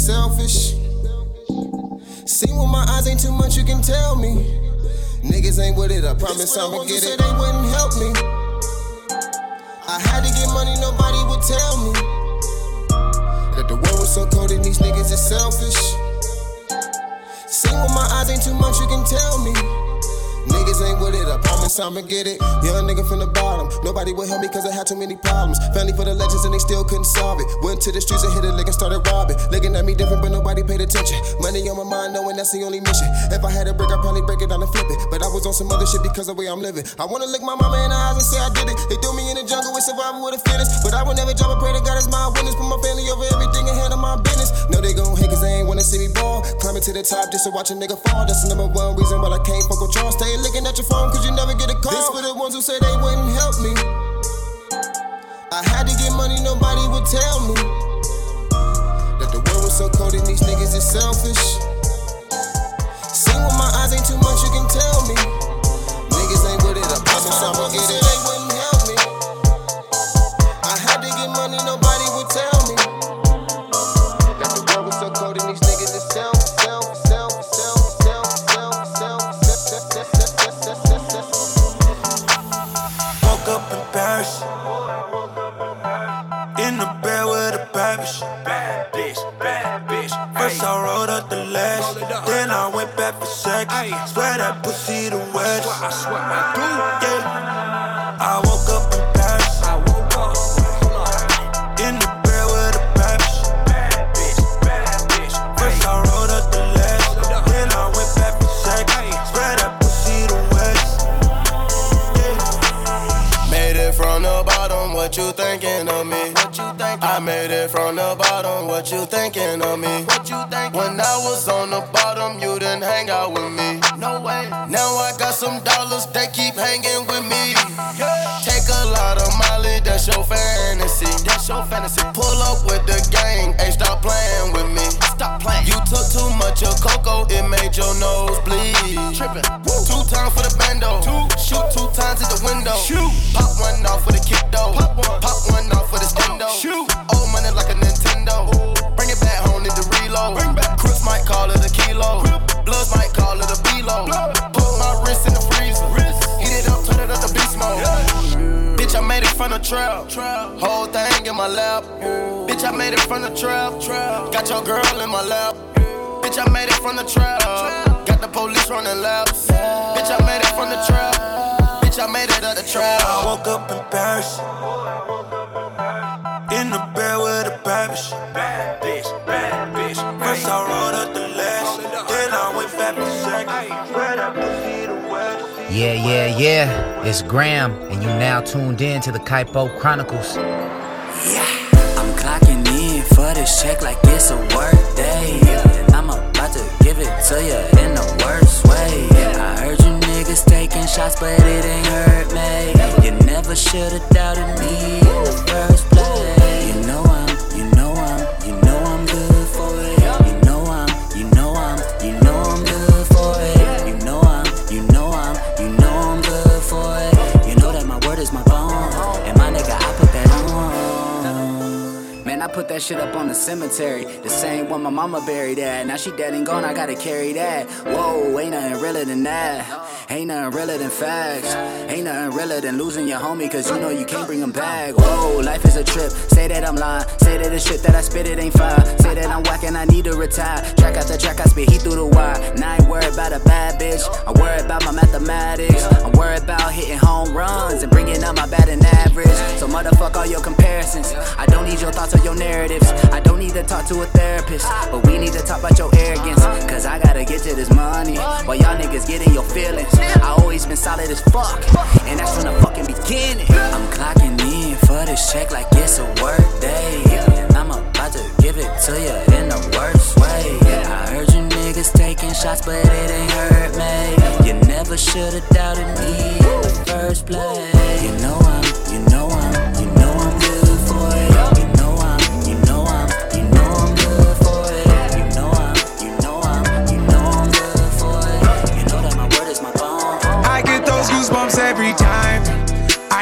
selfish. See with my eyes ain't too much you can tell me. Niggas ain't with it, I promise I'ma get it. They wouldn't help me. Promise I'ma get it. Young nigga from the bottom, nobody would help me cause I had too many problems. Family for the legends and they still couldn't solve it. Went to the streets and hit a lick and started robbing. Looking at me different, but nobody paid attention. Money on my mind, knowing that's the only mission. If I had a brick, I'd probably break it down and flip it. But I was on some other shit because of the way I'm living. I wanna look my mama in the eyes and say I did it. They threw me in the jungle with survival with a finish. But I would never drop a prayer to God as my witness. Put my family over everything and handle my business. No, they gon' hate cause they ain't wanna see me ball. Climbing to the top just to watch a nigga fall. That's the number one reason why I can't fuck with y'all. Stay looking at your phone cause you never get a call. This for the ones who said they wouldn't help me. I had to get money, nobody would tell me. That the world was so cold and these niggas is selfish. Seen with my eyes ain't too much you can tell me. Niggas ain't with it, I promise I'ma get it. I back for sex. Swear that pussy the west. I swear I do. Yeah. I woke up in Paris. I woke up. In the bed with a bad bitch. Bad bitch, bad bitch. First I rolled up the lash, then I went back for sex. Swear that pussy the west. Yeah. Made it from the bottom, what you thinking of me? What you thinking? I made it from the bottom, what you thinking of me? What you thinking? When I was on the bottom, you didn't hang out with me. No way. Now I got some dollars, they keep hanging with me. Take a lot of Molly, that's your fantasy. That's your fantasy. Pull up with the gang, hey, stop playing with me. Stop playing. You took too much of cocoa, it made your nose bleed. Tripping. Two times for the bando. Two. Shoot two times at the window. Shoot. Pop one off for the kick though. Pop one. Pop one off stendo. Shoot. Old money like a Nintendo. Bring it back home, need to reload. Bring back. Crips might call it a kilo. Bloods might call it a below. Put my wrist in the freezer. Wrist. Heat it up, turn it up to beast mode. Bitch, I made it from the trap. Whole thing in my lap. Bitch, I made it from the trap. Trap. Got your girl in my lap. Bitch, I made it from the trap. Got the police running laps. Bitch, I made it from the trap. Bitch, I made it out the trap. I woke up in Paris. In the bed with a bad bitch. Bad bitch. First I rolled up the lash, then I went back for sex. Swear that pussy the west. Yeah, yeah, yeah. It's Graham, and you now tuned in to the Kaipo Chronicles. Yeah. I'm clocking in for this check like it's a work day. And I'm about to give it to you in the worst way. I heard you niggas taking shots, but it ain't hurt me. You never should've doubted me in the first place. Put that shit up on the cemetery. The same one my mama buried at. Now she dead and gone, I gotta carry that. Whoa, ain't nothing realer than that. Ain't nothing realer than facts. Ain't nothing realer than losing your homie, cause you know you can't bring him back. Whoa, life is a trip. Say that I'm lying. Say that the shit that I spit, it ain't fine. Say that I'm whack and I need to retire. Track after track, I spit heat through the wire. Now I ain't worried about a bad bitch. I'm worried about my mathematics. I'm worried about hitting home runs and bringing up my batting average. So motherfuck all your comparisons. I don't need your thoughts or your narratives. I don't need to talk to a therapist. But we need to talk about your arrogance. Cause I gotta get to this money. While y'all niggas getting your feelings. I always been solid as fuck. And that's from the fucking beginning. I'm clocking in for this check like it's a work day. I'm about to give it to you in the worst way. I heard you niggas taking shots, but it ain't hurt me. You never should've doubted me in the first place. You know I'm, you know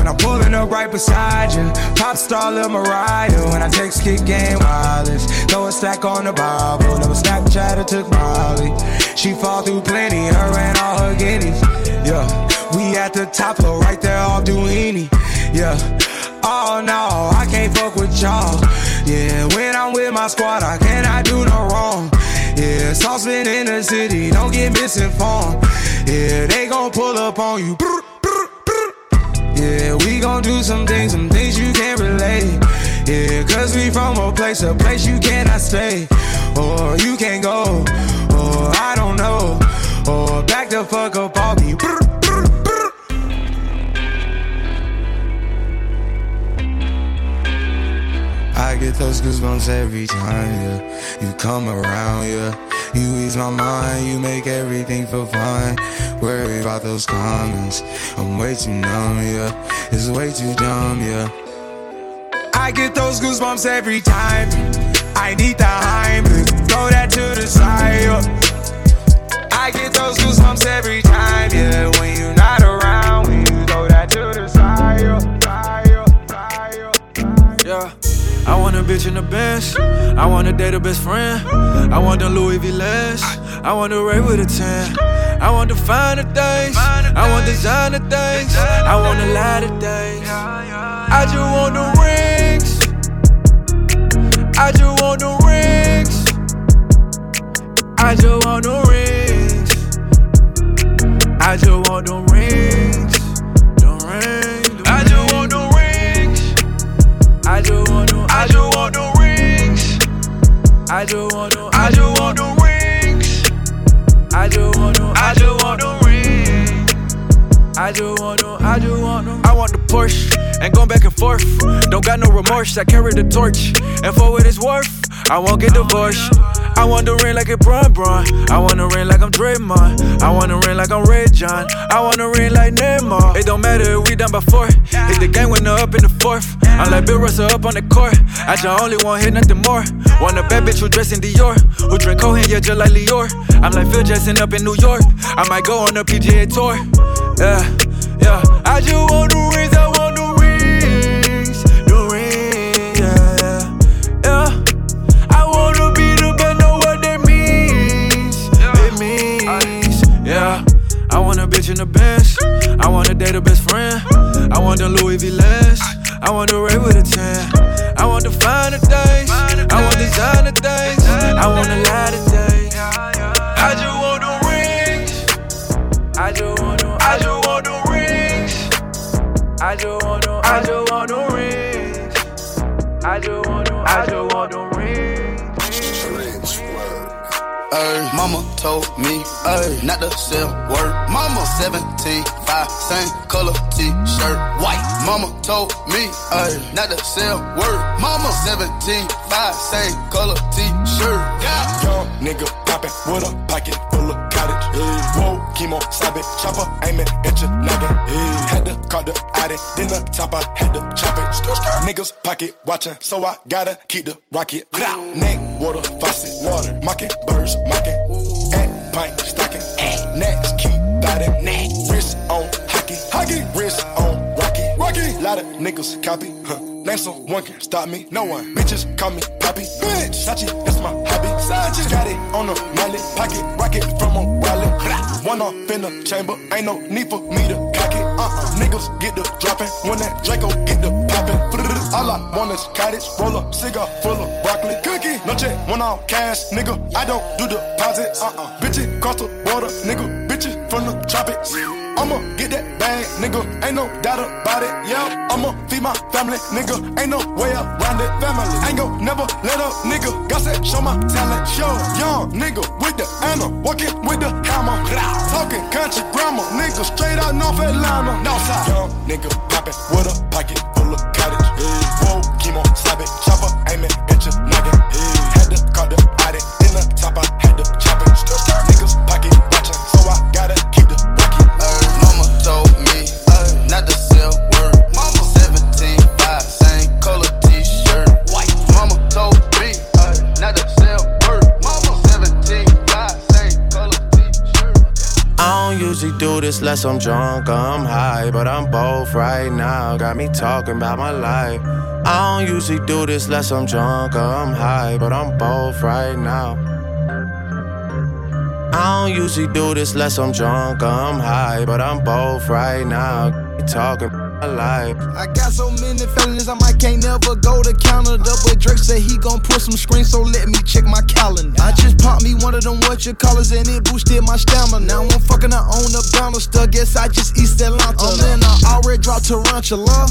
When I'm pulling up right beside you, pop star Lil Mariah. When I text kick game wireless, throw a stack on the Bible. Never Snapchat or took Molly. She fall through plenty, her and all her guineas. Yeah, we at the top floor, right there off Duini. Yeah. Oh no, I can't fuck with y'all. Yeah, when I'm with my squad, I cannot do no wrong. Yeah, saucepan in the city, don't get misinformed. Yeah, they gon' pull up on you. Yeah, we gon' do some things, some things you can't relate. Yeah, cause we from a place, a place you cannot stay. Or you can't go, or I don't know. Or back the fuck up all me. I get those goosebumps every time, yeah. You come around, yeah. You ease my mind, you make everything feel fine. Worry about those comments. I'm way too numb, yeah. It's way too dumb, yeah. I get those goosebumps every time. I need the Heimlich, throw that to the side. Yeah. I get those goosebumps every time, yeah. When bitch in the Benz. I want to date a best friend. I want the Louis V less. I want to rate with a 10. I want to find the things. I want designer things. I want a lot of things. I just want the rings. I just want the rings. I just want the rings. I just want the rings. The rings. I just want the rings. I just want I just want the. I just want the rings. I just want. I just want. I just want the. I just want the. I want the Porsche and going back and forth. Don't got no remorse. I carry the torch and for what it's worth, I won't get divorced. I want the ring like a Bron Bron. I want the ring like I'm Draymond. I want the ring like I'm Red John. I want the ring like Neymar. It don't matter if we done before. Hit the game when up in the fourth. I'm like Bill Russell up on the court. I just only want hit nothing more. Want a bad bitch who dress in Dior. Who drink Cohen, yeah, just like Lior. I'm like Phil Jackson up in New York. I might go on a PGA tour. Yeah, yeah. I just want the rings. I want the rings. The rings, yeah, yeah. yeah. I wanna be the best, know what that means. It means, yeah. I want a bitch in the Benz. I want to date a best friend. I want the Louis V less. I want to rate with a 10. I want to find the things. I want designer things. I want a just want the. I just want the rings. I just want the. I just want the rings. Ay, mama told me, ay, not to sell word. Mama 17, 5, same color t-shirt, white. Mama told me, ay, not to sell word. Mama 17, 5, same color t-shirt. Yeah. Young nigga poppin' with a pocket full Hey. Whoa, chemo, sabit, chopper, aiming at your noggin. Hey. Had to call the addy, then the top I had to chop it. Niggas pocket watchin', so I gotta keep the rocket. Neck, water, faucet, water, mocking, birds, mocking. At pint, stocking. Next, keep biting. Neck, wrist on hockey, hockey, wrist on rocky, rocky. Lot of niggas copy, huh? Name someone can stop me, no one. Bitches call me Poppy, bitch. Sachi, that's my hobby. Sachi, got it on a mallet, pocket rocket from a wallet. One off in the chamber, ain't no need for me to cock it. Uh-uh, niggas get the dropping when that Draco get the popping. All I want is cottage, roll up, cigar full of broccoli, cookie. No check, one off cash, nigga. I don't do deposits. Uh-uh, bitches cross the border, nigga. From the tropics. I'ma get that bag, nigga. Ain't no doubt about it. Yeah, I'ma feed my family, nigga. Ain't no way around it. Family, ain't gon' never let up, nigga. Got that show my talent, show. Young nigga with the Anna, walking with the hammer. Talking country grammar, nigga. Straight out North Atlanta. Northside. Young nigga poppin' with a pocket full of cottage. Whoa, chemo, stop it, do this less I'm drunk I'm high, but I'm both right now. Got me talking about my life. I don't usually do this less I'm drunk I'm high, but I'm both right now. I don't usually do this less I'm drunk I'm high, but I'm both right now. Talking alive. I got so many feelings, I might can't never go to Canada. But Drake said he gon' put some screens, so let me check my calendar. I just popped me one of them what you callers and it boosted my stamina. Now I'm fucking her on the banister. Guess I just East Atlanta. Oh man, I already dropped tarantula.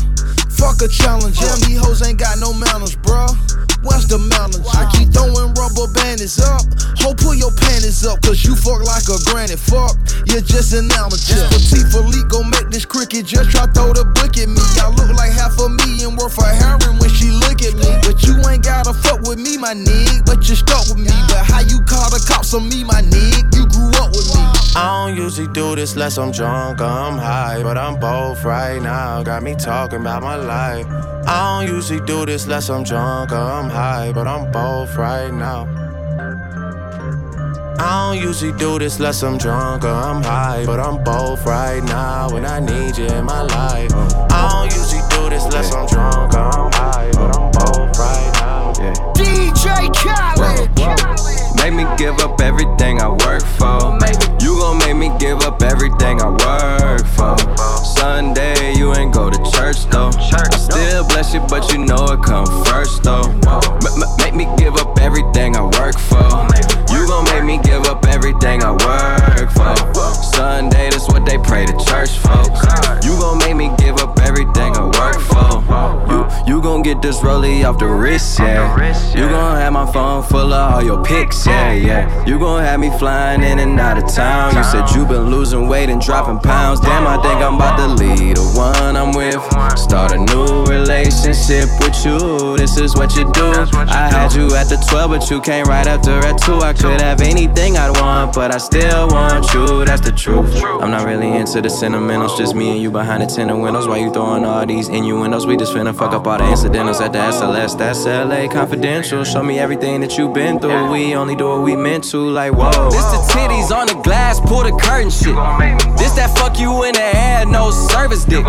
Fuck a challenge. Yeah, oh. these hoes ain't got no manners, bruh. What's the manners? I keep throwing rubber bandits up. Ho, pull your panties up, cause you fuck like a granny. Fuck, you're just an amateur. Petite Philippe gon' make this cricket just try throw the book at me. I look like half a million worth of heroin when she look at me. But you ain't gotta fuck with me, my nigga. But you stuck with me. But how you call the cops on me, my nigga? You grew up with me. I don't usually do this less I'm drunk or I'm high, but I'm both right now. Got me talking about my life. I don't usually do this less I'm drunk or I'm high, but I'm both right now. I don't usually do this unless I'm drunk or I'm high, but I'm both right now, and I need you in my life. I don't usually do this unless I'm drunk or I'm high, but I'm both right now. DJ Khaled. Make me give up everything I work for. You gon' make me give up everything I work for. Sunday, you ain't go to church though. I still bless you, but you know it come first though. M- m- make me give up everything I work for. You gon' make me give up everything I work for. Sunday, that's what they pray to church folks. You gon' make me give up everything I work for. You you gon' get this rollie off the wrist, yeah. You gon' have my phone full of all your pics, yeah, yeah. You gon' have me flying in and out of town. You said you been losing weight and dropping pounds. Damn, I think I'm about to lead the one I'm with. Start a new relationship with you. This is what you do. I had you at the 12, but you came right after at 2. I could have anything I'd want, but I still want you. That's the truth. I'm not really into the sentimentals, just me and you behind the tinted windows. Why you throwing all these innuendos? We just finna fuck up all the incidentals at the SLS. That's LA confidential. Show me everything that you've been through. We only do what we meant to, like whoa. This the titties on the glass, pull the curtain shit. This that fuck you in the air, no service dick.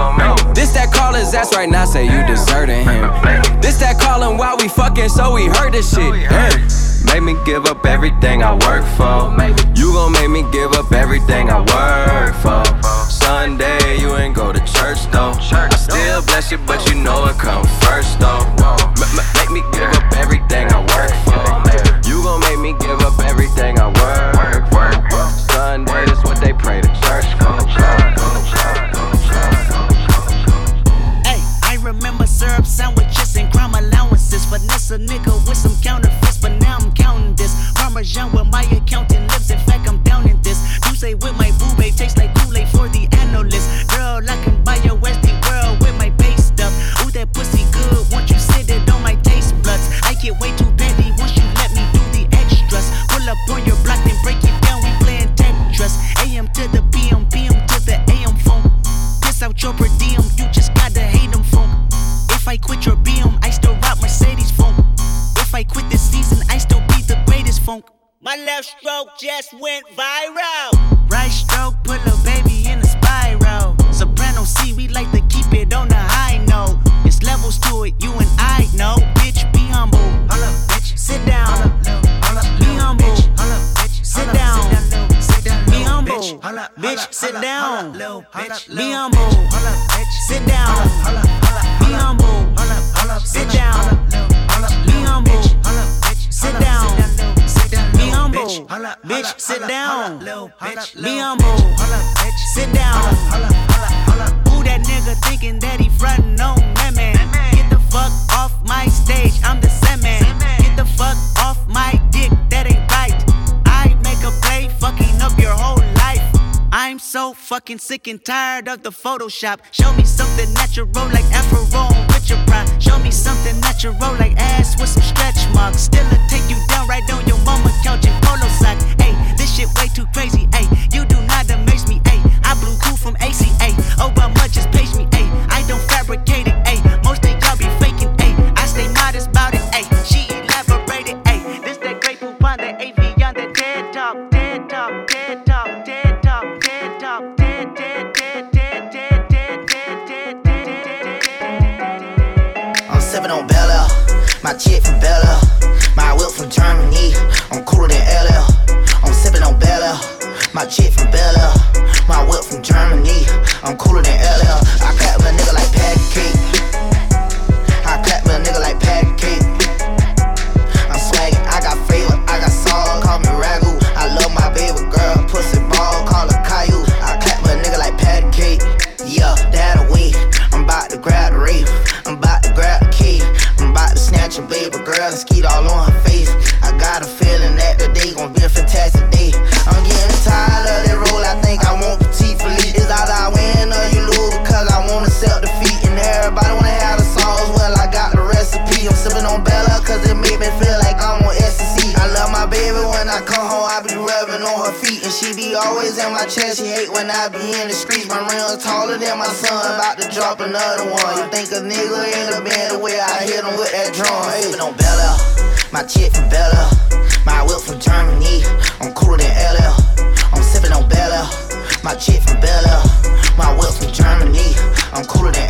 This that call his ass right now, say you deserting him. This that calling while we fucking, so we heard this shit. Damn. Make me give up everything I work for. You gon' make me give up everything I work for. Sunday, you ain't go to church though. I still bless you, but you know it come first though. Make me give up everything I work for. You gon' make me give up everything I work remember sandwiches and crime allowances. Finesse a nigga with some counterfeits, but now I'm counting this. Parmesan with my accountant lips. In fact, I'm down in this. You say with my boo babe tastes like Kool-Aid for the analyst. Girl, I can buy your Westie world with my base stuff. Ooh, that pussy good. Once you sit it on my taste buds, I get way too sick and tired of the Photoshop. Show me something natural like Afro on Richard Pryor. Show me something natural like ass with some stretch marks. Still a take you down right on your mama couch in polo sock. Hey, this shit way too crazy. Hey, you do not amaze me. Hey, I blew cool from ACA. Germany. I'm cooler than LL. I'm sipping on Bella. My chick from Bella. My whip from Germany. I'm cooler than LL. chest, she hate when I be in the streets. My rims taller than my son, about to drop another one. You think a nigga in the band the way I hit him with that drum? Hey, on Bella, my chick from Bella, my whip from Germany. I'm cooler than LL. I'm sipping on Bella, my chick from Bella, my whip from Germany. I'm cooler than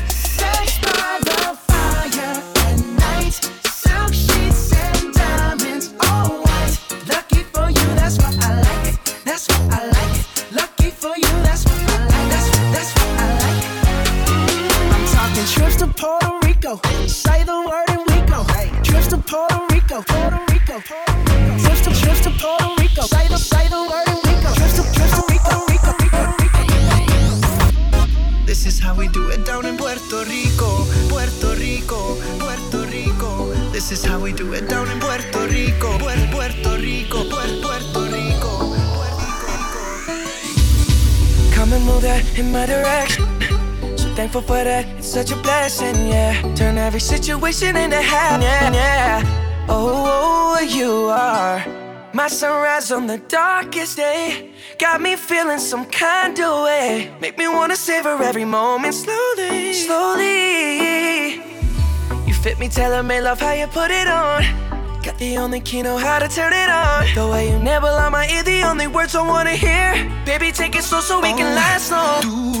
For that, it's such a blessing, yeah. Turn every situation into heaven, yeah, yeah. Oh, oh, oh, you are my sunrise on the darkest day. Got me feeling some kind of way. Make me wanna savor every moment slowly, slowly. You fit me, tailor made, love how you put it on. Got the only key, know how to turn it on. The way you never on my ear, the only words I wanna hear. Baby, take it slow so we can oh, last long.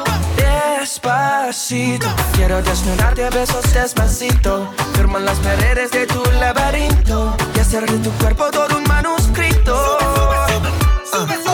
Quiero desnudarte a besos despacito. Firma las paredes de tu laberinto y hacer de tu cuerpo todo un manuscrito. Quiero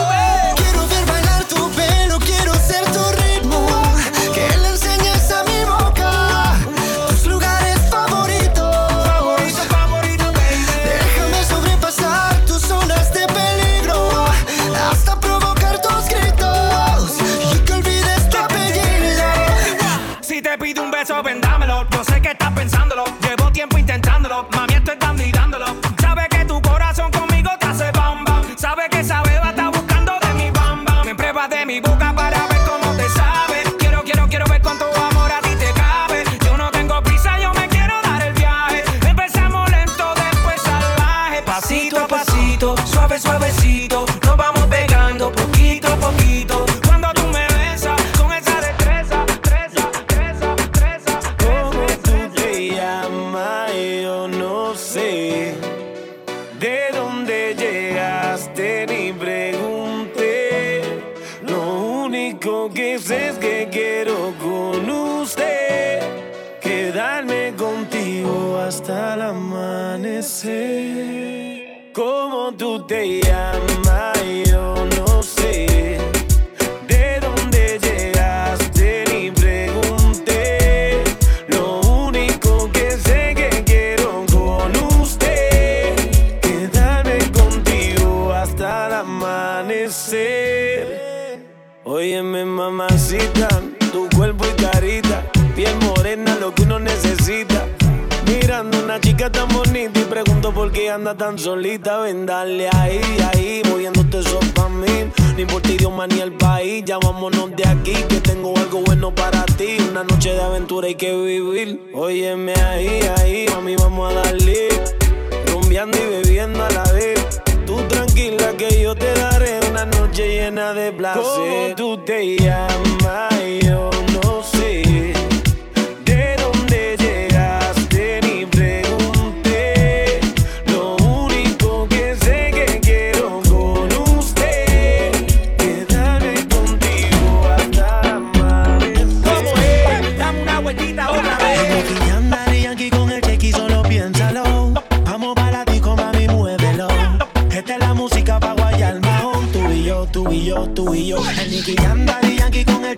¿De dónde llegaste? Ni pregunté. Lo único que sé es que quiero con usted quedarme contigo hasta el amanecer. ¿Cómo tú te llamas? Tan bonita y pregunto por qué anda tan solita. Ven, dale ahí, ahí, moviéndote eso pa' mí. No importa idioma ni el país, ya vámonos de aquí, que tengo algo bueno para ti. Una noche de aventura hay que vivir. Óyeme ahí, ahí, mami, vamos a darle. Rumbeando y bebiendo a la vez. Tú tranquila que yo te daré una noche llena de placer. ¿Cómo tú te llamas? Nicky Jam, Daddy Yankee con el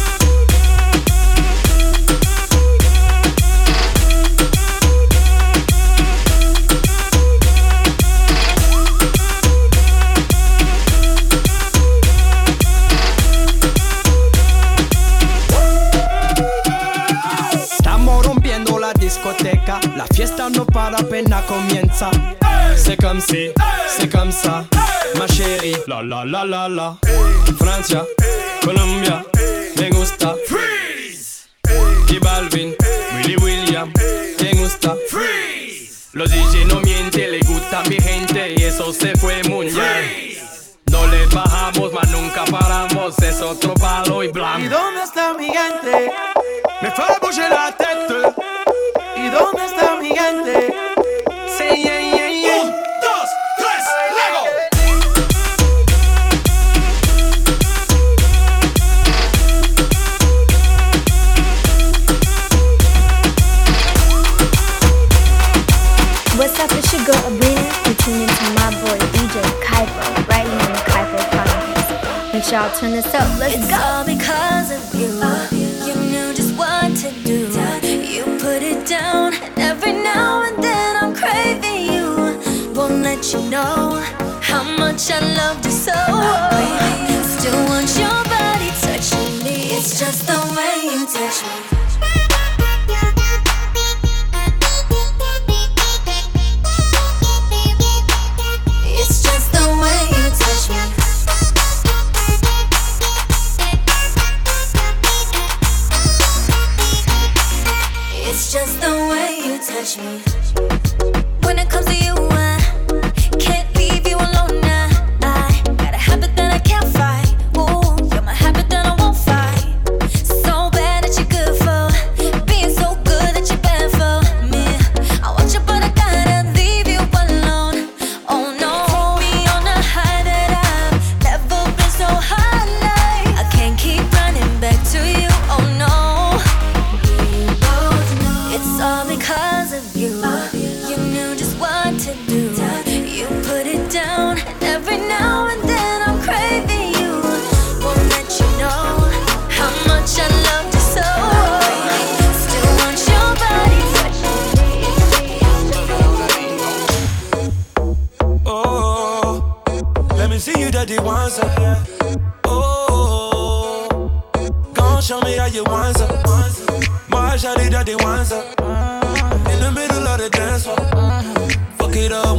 La fiesta no para apenas comienza. C'est comme si, c'est comme ça, ma chérie. La la la la la. Francia, Colombia, me gusta. Freeze. Y Balvin, Willy William, me gusta. Freeze. Los DJ no mienten, le gusta mi gente y eso se fue muy bien. No le bajamos, mas nunca paramos, es otro palo y ¿Y blanco. dónde está mi gente? Me fue a bouger la tête. ¿Y dónde está y'all turn this up. Let's it's go. all because of you. You knew just what to do. You put it down, and every now and then I'm craving you. Won't let you know how much I loved you so. Still want your body touching me. It's just the way you touch me. Touch me.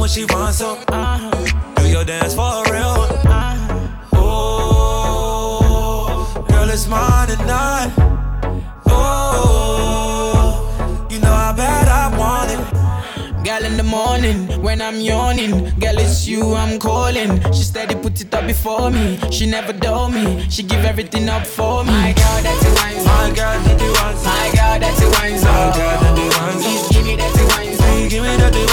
When she wants some. Do your dance for real. Oh, girl, it's mine tonight. Oh, you know how bad I want it. Girl in the morning when I'm yawning, girl it's you I'm calling. She steady put it up before me. She never dull me. She give everything up for me. My girl that's a wine My girl, dirty ones. My girl that's a wine My girl, dirty ones. Please give me that wine Please give me dirty ones. Please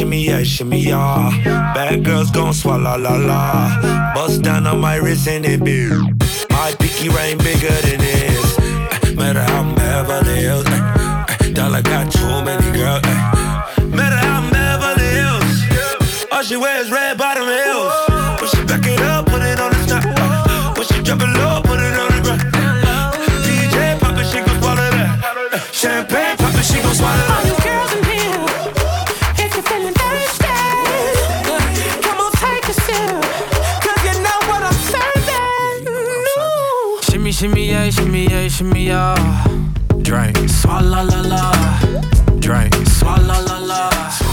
Shimmy, yeah, shimmy, yeah. Bad girls gon' swallow la la. Bust down on my wrist and it be. My pinky ring bigger than this. Eh, Matter how I'm Beverly Hills. eh, eh, Dollar got too many girls. Matter how I'm Beverly Hills. All she wears red bottom heels. When she back it up, put it on the top. When she drop it low, put it on the ground. DJ pop it, she gon' swallow that. Shimmy yeah, shimmy yeah, shimmy yeah. Drink, swalla la la. Drink, swalla la la.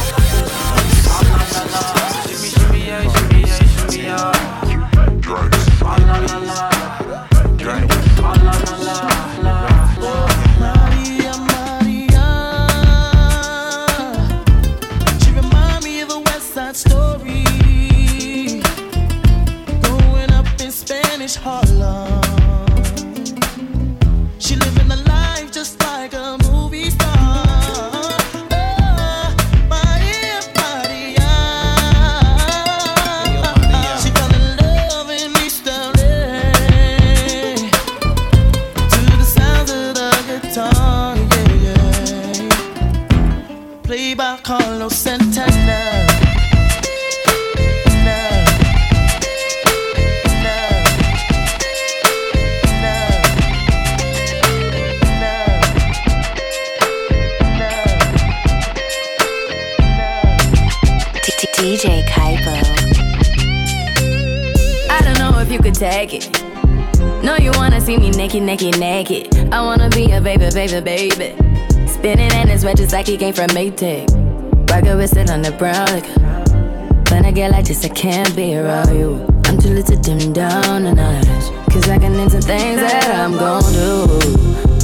Played by Carlos Santana. DJ Caipo. I don't know if you could take it. No, you wanna see me naked, naked, naked. I wanna be a baby, baby, baby. Spinning in his red just like he came from Maytag. Rocket with it on the brown like When I get like this, I can't be around you. I'm too little to dim down the night. Cause I can into things that I'm gon' do.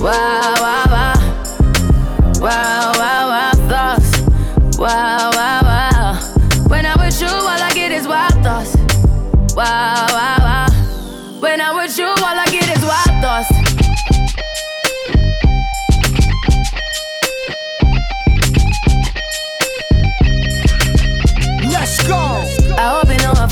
Wow, wow, wow. Wow, wow, wow, thoughts. Wow.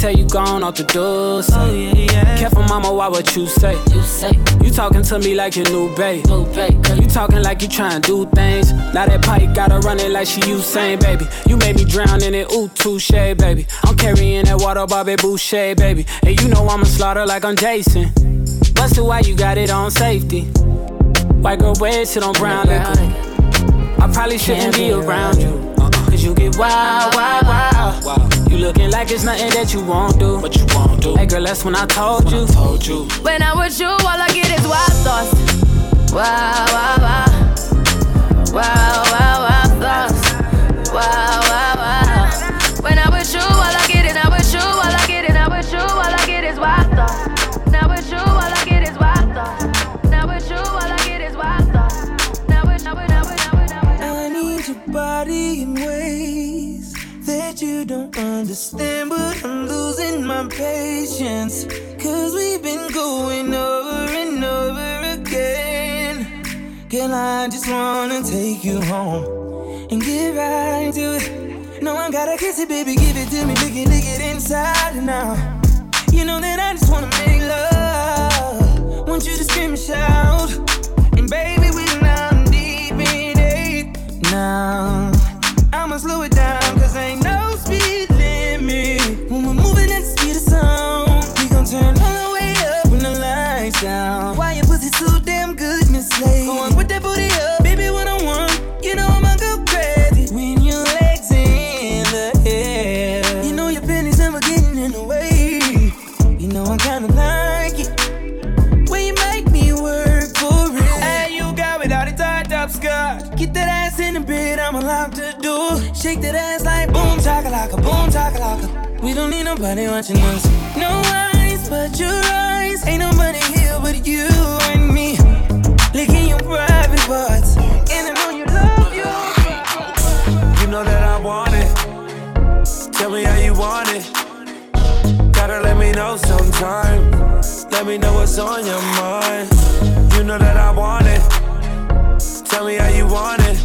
Tell you gone off the door. Say. Oh, yeah, yeah. Careful, mama, why what you say? You say. You talking to me like your new babe. New babe. You talking like you trying to do things. Now that pipe gotta run it like she Usain, baby. You made me drown in it, ooh, touche, baby. I'm carrying that water, Bobby Boucher, baby. And you know I'ma slaughter like I'm Jason. Busted, why you got it on safety? White girl, wear shit on brown liquor. I probably shouldn't be around you. Cause you get wild, wild, wild. wild. You looking like it's nothing that you won't do. But you won't do. Hey girl, that's when I told you. Told you. When I'm with you, all I get is wild thoughts. Wow, wow, wow. Wow, wow, wow, thoughts. Wow, wow, wow. Understand, but I'm losing my patience. Cause we've been going over and over again. Girl, I just wanna take you home and get right to it. No, I gotta kiss it, baby, give it to me, lick it, lick it inside out. You know that I just wanna make love. Want you to scream and shout. And baby, we're now deep in it. Now, I'ma slow watching us. No eyes but your eyes. Ain't nobody here but you and me. Licking your private parts. And I know you love your You know that I want it. Tell me how you want it. Gotta let me know sometime. Let me know what's on your mind. You know that I want it. Tell me how you want it.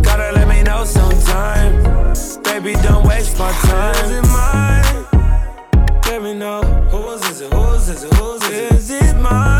Gotta let me know sometime. Baby, don't waste my time me know. Whose is it? Whose is it? Whose is it? Is it mine?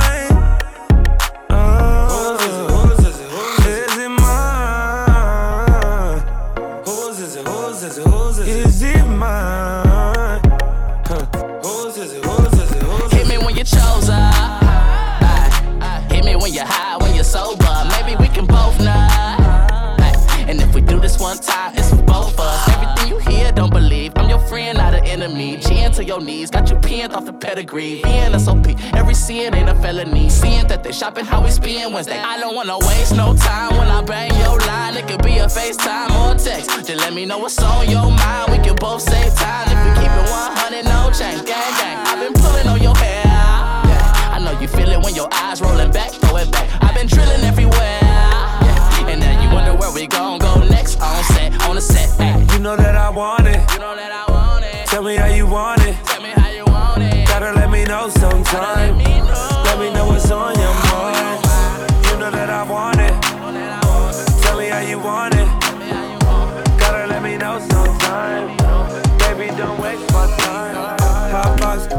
Your knees, got you pinned off the pedigree. Being SOP, every sin ain't a felony. Seeing that they shopping how we spend Wednesday. I don't wanna waste no time when I bang your line. It could be a FaceTime or a text. Just let me know what's on your mind. We can both save time if we keep it 100, no change. Gang, gang. I've been pulling on your hair. Yeah. I know you feel it when your eyes rolling back, throw it back. I've been drilling everywhere. Yeah. And now you wonder where we gon' go next. On set, on the set. Ay. You know that I want it. You know that I want it. Tell me how you want it. Tell me how you want it. Gotta let me know sometime. Let me know what's on your mind. You know that I want it. Tell me how you want it. Gotta let me know sometime.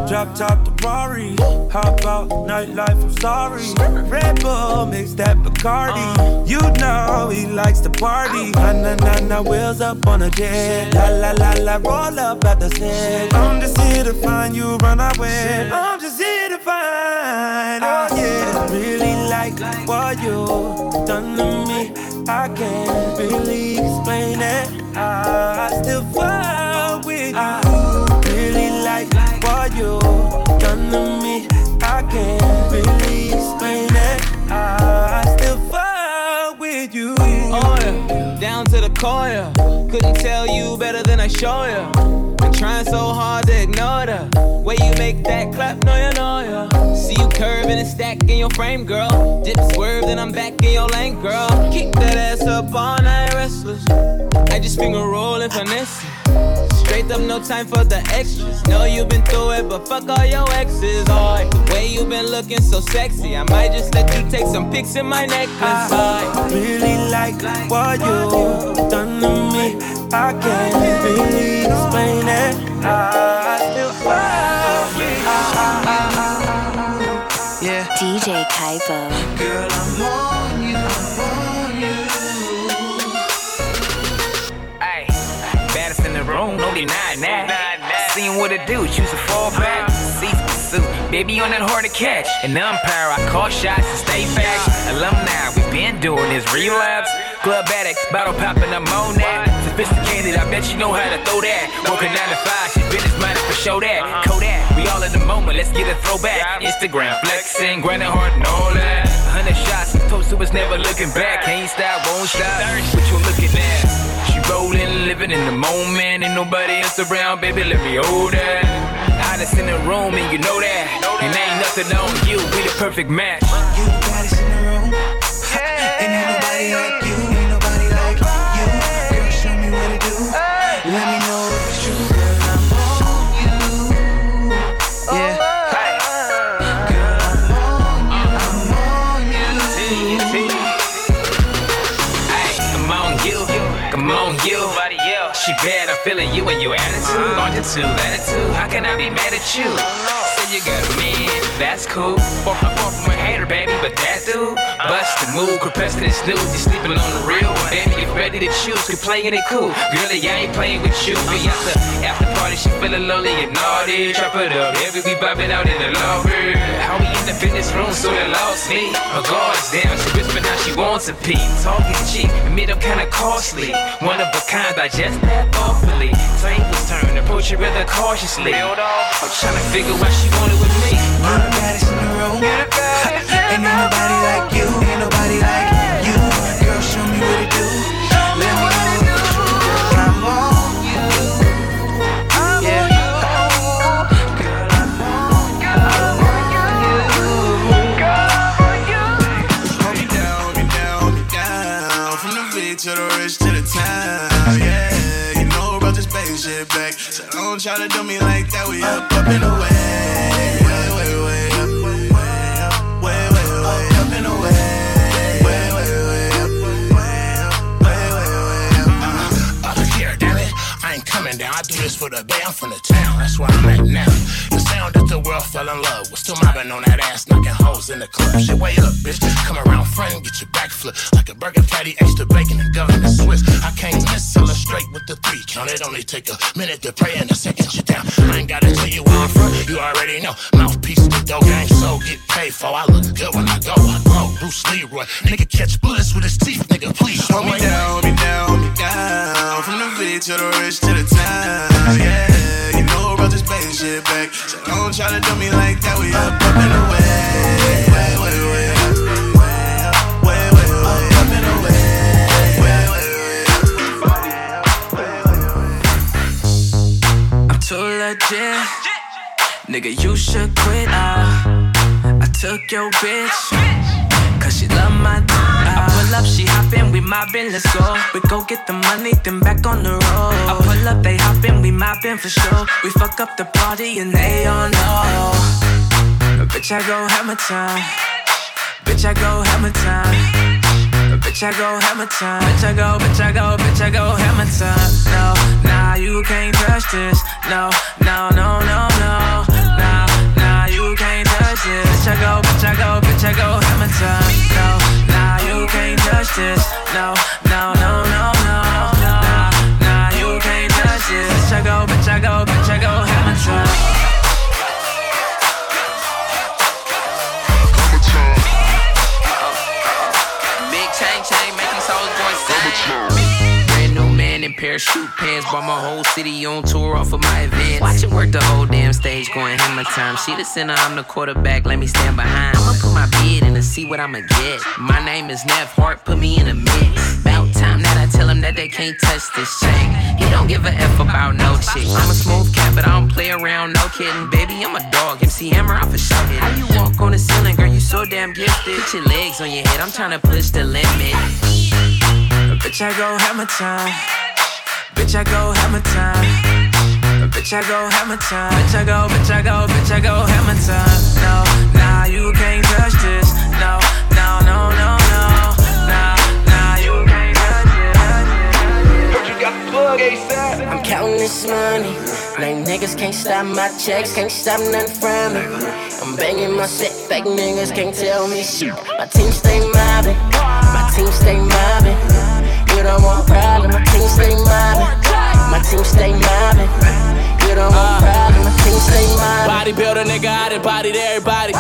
Drop top the Rari. Hop out, nightlife, I'm sorry. Red Bull, mix that Bacardi. You know he likes to party. Na na na na, wheels up on a jet. La la la la, roll up at the set. I'm just here to find you, run away. I'm just here to find. Oh yeah, really like what you done to me. I can't really explain it. I still fall with you. Really like what you done to me. I can't really explain it. I still fall with you. Oh yeah, down to the core. yeah. Couldn't tell you better than I show you. Been trying so hard to ignore the way you make that clap, no you know ya. See you curving and stacking your frame, girl. Dip swerve, then I'm back in your lane, girl. Keep that ass up all night, restless. I just finger roll and finesse. Straight up, no time for the extras. Know you been through it, but fuck all your exes. Oh, the way you been looking so sexy, I might just let you take some pics in my necklace. I really like what you done to me. I can't really explain it. I still fall with you. Yeah. DJ Caipo. Girl, room, no denying that. Seeing what it do, choose to fall back. Season suit, baby on that hard to catch. An umpire, I call shots and stay fast. Alumni, we been doing this relapse. Club addicts, bottle popping, I'm on that. Sophisticated, I bet you know how to throw that. Working 9 to 5, she business minded for show that. Kodak, we all in the moment, let's get a throwback. Instagram flexing, grinding hard and all that. 100 shots, toast to us never looking back. Can't stop, won't stop. What you looking at? She rolling, living in the moment. Ain't nobody else around, baby, let me hold that. Hottest in the room, and you know that. And ain't nothing on you, we the perfect match. You the baddest in the room. And ain't nobody like feeling you and your attitude. Longitude, attitude. How can I be mad at you? Say you got a man, that's cool. Far from far from a hater, baby, but that dude. Bust the move, compressing and snooze. You sleeping on the real. Baby, if ready to choose, quit playing it cool. Girlie, I ain't playing with you. Be out the after party, she feeling lonely and naughty. Trap it up, every we vibing out in the lobby. How we in the fitness room, so they lost me. Her guard's down, she whispering how she wants a pee. Talking cheap, admit I'm kinda costly. One of a kind, digest that thoughtfully. Tables turn, approach it rather cautiously. I'm trying to figure out she wanted with me. The baddest in the room. Ain't nobody like you, ain't nobody like you. Girl, show me what to do. Let me. I'm on you. Yeah. I'm on you. Hold me down, me down, me down. From the to the to the. Yeah, spaceship back. So don't try to do me like that. We up, up in the Just for the band from the town, that's where I'm at now. Sound that the world fell in love with. Still mobbing on that ass, knocking hoes in the club. Shit, way up, bitch. Come around front and get your back flip. Like a burger patty, extra bacon and government Swiss. I can't miss, illustrate with the three count. It only take a minute to pray and a second you down. I ain't gotta tell you where I'm from, you already know. Mouthpiece, the dough gang, so get paid for. I look good when I go, I grow. Bruce Leroy, nigga catch bullets with his teeth, nigga, please. Hold me down, hold me down, hold me down. From the village to the rich to the town, yeah. You know about shit back. So don't try to do me like that, we up, up and away. Way, way, way. Legit. Nigga, you should quit. Uh, I took your bitch. She love my d- I pull up, she hoppin', we mobbin', let's go. We go get the money, then back on the road. I pull up, they hoppin', we mobbin' for sure. We fuck up the party and they all know. Bitch, I go hammer time. Bitch, I go hammer time. Bitch, I go hammer time. Bitch, I go, bitch, I go, bitch, I go hammer time. No, nah, you can't touch this. No, no, no, no, no. I go, bitch, I go, bitch, I go hammer time. No, nah, you can't touch this. No, no, no, no, no. Nah, nah, you can't touch this. Bitch, I go, bitch, I go, bitch, I go hammer time. Big chain chain, make these hoes boys sing. In parachute pants, brought my whole city on tour off of my events. Watch it work the whole damn stage, going hammer time. She the center, I'm the quarterback, let me stand behind. I'ma put my bid in to see what I'ma get. My name is Nev Hart, put me in a mix. About time that I tell him that they can't touch this chain. He don't give a F about no chick. I'm a smooth cat, but I don't play around, no kidding. Baby, I'm a dog, MC Hammer, I for sure. How you walk on the ceiling, girl, you so damn gifted. Put your legs on your head, I'm trying to push the limit. Bitch, I go hammer time. Bitch, I go hammer time. Bitch, I go hammer time. Bitch, I go, bitch, I go, bitch, I go hammer time. No, nah, you can't touch this. No, no, no, no, no. Nah, nah, you can't touch it. Heard you got the plug ASAP. I'm counting this money. Lame niggas can't stop my checks, can't stop nothing from me. I'm banging my set, fake niggas can't tell me shit. My team stay mobbing, my team stay mobbing. You don't want problem, my team stay mobbing, my team stay mobbing. You don't want problem, my stay mobbing. Bodybuilder nigga, I done bodied everybody.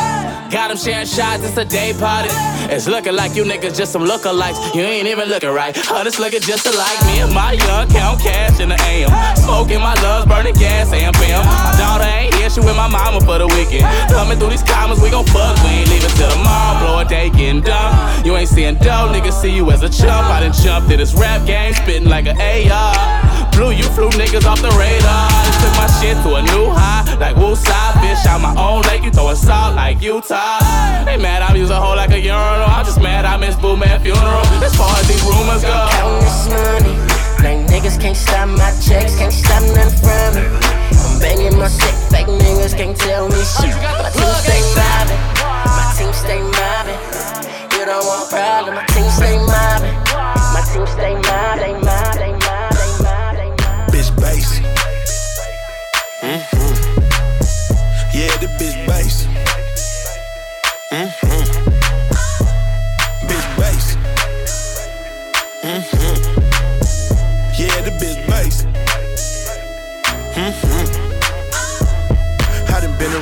Got them sharing shots, it's a day party. It's looking like you niggas just some lookalikes. You ain't even looking right. Others looking just alike. Me and my young count cash in the AM. Smoking my loves, burning gas, and bam. My daughter ain't here, she with my mama for the weekend. Coming through these comments, we gon' fuck. We ain't leaving till tomorrow. Blow a day getting dumb. You ain't seeing dough, niggas see you as a chump. I done jumped to this rap game, spitting like an AR. Blue, you flew niggas off the radar. Just took my shit to a new high, like Wooside. Fish out my own lake, you throwing salt like Utah. They mad I'm using a hole like a urinal. I'm just mad I missed Boo Man funeral. As far as these rumors go. Counting this money. Lame niggas can't stop my checks, can't stop nothing from me. I'm banging my set, fake niggas can't tell me oh, shit. My team stay mobbing, my team stay mobbing. You don't want problem, my team stay mobbing, my team stay mobbing,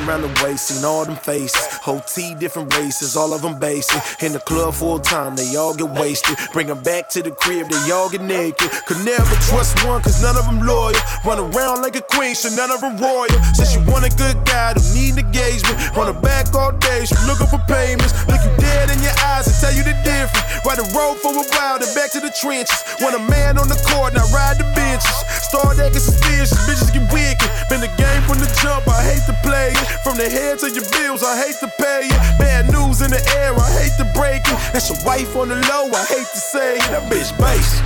around the way, seen all them faces. Whole T, different races, all of them basic. In the club full time, they all get wasted. Bring them back to the crib, they all get naked. Could never trust one, cause none of them loyal. Run around like a queen, so none of them royal. Says she want a good guy, don't need engagement. Run her back all day, she looking for payments. Look you dead in your eyes and tell you the difference. Ride the road for a while, then back to the trenches. Want a man on the court, now ride the benches. Start acting suspicious, bitches get wicked. Been the game from the jump, I hate to play it. From the head to your bills, I hate to pay it. Bad news in the air, I hate to break it. That's your wife on the low, I hate to say it. That bitch bass.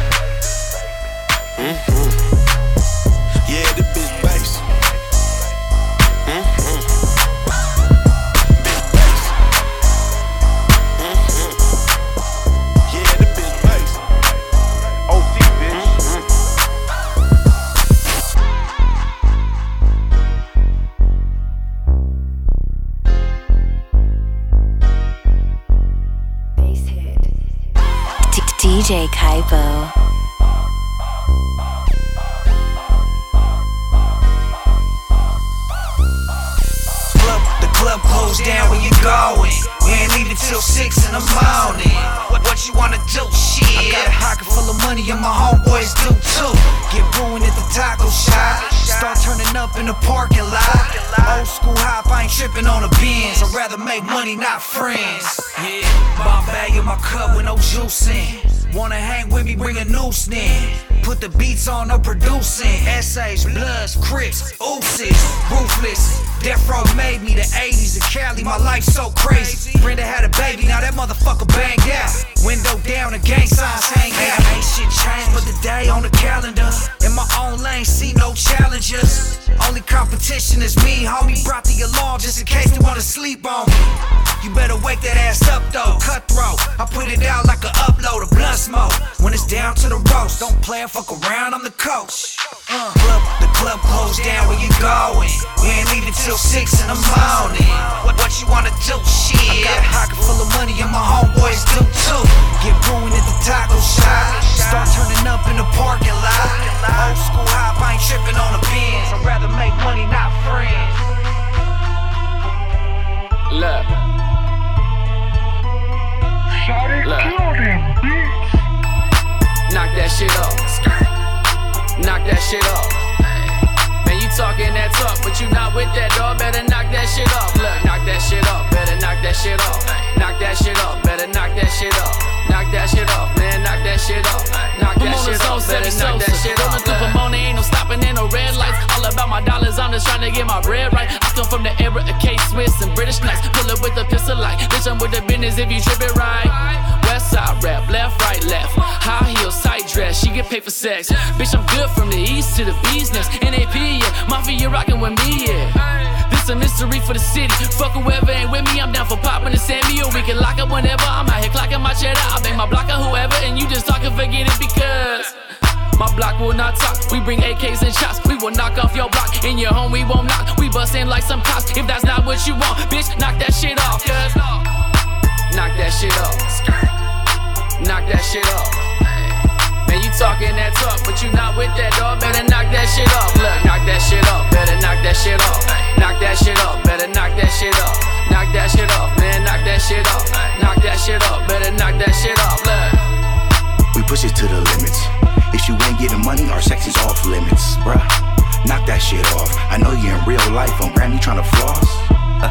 Mm-hmm. DJ Caipo. the club closed down where you going. We ain't leaving till six in the morning. What, what you wanna do? Shit. I got a pocket full of money and my homeboys do too. Get ruined at the taco shop. Start turning up in the parking lot. Old school hop, I ain't tripping on the bins. I'd rather make money, not friends. Yeah, bomb bag in my cup with no juice in. Wanna hang with me, bring a noose in. Put the beats on, no producing. Essays, bloods, crips, oopsies, ruthless. Death Row made me the 80s in Cali, my life so crazy. Brenda had a baby, now that motherfucker banged out. Window down, the gang signs hang out. Ain't shit changed but the day on the calendar. In my own lane, see no challengers. Only competition is me, homie. Brought the alarm just in case they wanna sleep on me. You better wake that ass up though, cutthroat. I put it out like a upload, a blunt smoke. When it's down to the roast, don't play and fuck around, I'm the coach. Uh, club, the club closed down, where you going? We ain't leaving till six in the morning. What, what you wanna do? Shit. I got a pocket full of money and my homeboys do too. Get ruined at the taco shop. Start turning up in the parking lot. Old school hop, I ain't tripping on the bins. I'd rather make money, not friends. Look. Look. Knock that shit off. Knock that shit off. Talking that talk, but you not with that dog. Better knock that shit off. Look, knock that shit off. Better knock that shit off. Knock that shit off. Better knock that shit off. Knock that shit off, man. Knock that shit off. Knock that shit off. Better knock that shit off. Rolling through Pomona, ain't no stopping, ain't no red lights. All about my dollars, I'm just trying to get my bread right. I come from the era of K Swiss and British Knights. Pull up with a pistol like, bitch, I'm with the business if you trip it right. West side rap, left, right, left. High heels, tight dress, she get paid for sex. Bitch, I'm good from the east to the business. NAP, yeah, Mafia rockin' with me, yeah. This a mystery for the city. Fuck whoever ain't with me, I'm down for popping the Sammy. Or we can lock up whenever. I'm out here clocking my cheddar. I bang my block or whoever, and you just talk and forget it because. My block will not talk. We bring AKs and shots. We will knock off your block. In your home, we won't knock. We bust in like some cops. If that's not what you want, bitch, knock that shit off. Knock that shit off. Knock that shit off. Man, you talking that talk, but you not with that dog. Better knock that shit off. Look, knock that shit off. Better knock that shit off. Knock that shit off. Better knock that shit off. Knock that shit off, man. Knock that shit off. Knock that shit off. Better knock that shit off. Look. We push it to the limits. If you ain't getting money, our sex is off limits, bruh. Knock that shit off. I know you in real life on Grammy trying to floss. Uh,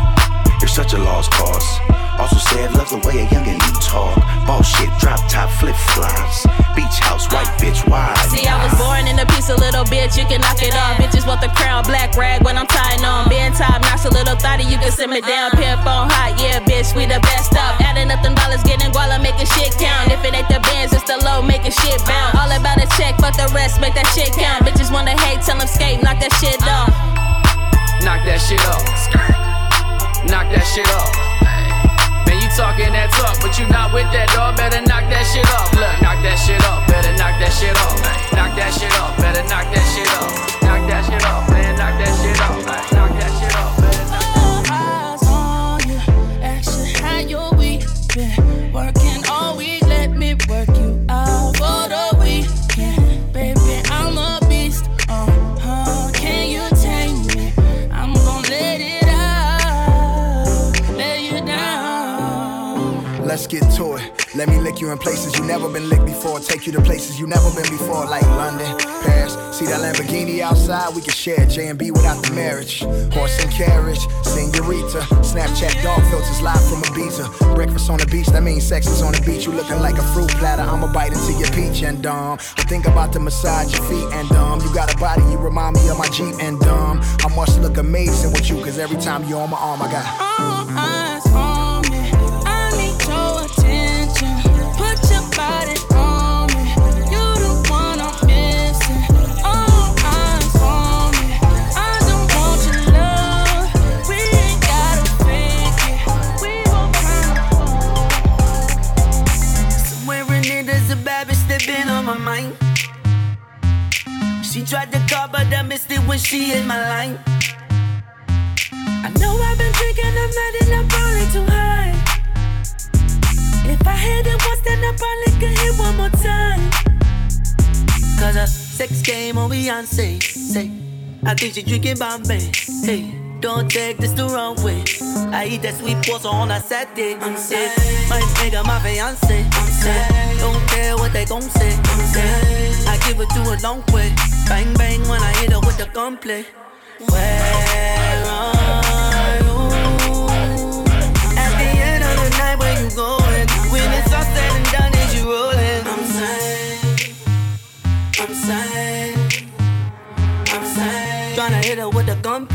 you're such a lost cause. Also said, love the way a youngin' you talk. Ball shit, drop top, flip flops. Beach house, white bitch, wide. See, I was born in a piece of little bitch, you can knock it off. Bitches want the crown, black rag when I'm tying on. Being top, knocks a little thotty, you can simmer down. Pimp on hot, yeah, bitch, we the best up. Adding up them dollars, getting guala, making shit count. If it ain't the bands, it's the low, making shit bounce. All about a check, fuck the rest, make that shit count. Bitches wanna hate, tell them skate, knock that shit off. Knock that shit off. Knock that shit off. Talking that talk, but you not with that dog. Better knock that shit off. Look, knock that shit off. Better knock that shit off. Knock that shit off. Better knock that shit off. Knock that shit off, man. Let me lick you in places you never been licked before. Take you to places you never been before, like London, Paris. See that Lamborghini outside? We can share J and B without the marriage. Horse and carriage, senorita. Snapchat dog filters live from Ibiza. Breakfast on the beach, that means sex is on the beach. You looking like a fruit platter. I'ma bite into your peach and dumb. I think about to massage your feet and dumb. You got a body, you remind me of my Jeep and dumb. I must look amazing with you, cause every time you're on my arm, I got. Oh, All eyes mind. She tried to call, but I missed it when she hit my line. I know I've been drinking, I'm not and I'm probably too high. If I hit it once, then I probably could hit one more time. Cause a sex game on Beyonce, say, I think she drinking Bombay, hey. Don't take this the wrong way. I eat that sweet pasta on a Saturday. I'm sad. My nigga, my fiance. I'm sad. Don't care what they gon' say. I'm sad. I give it to a long way. Bang bang when I hit her with the gunplay. Where hit her with the. I'm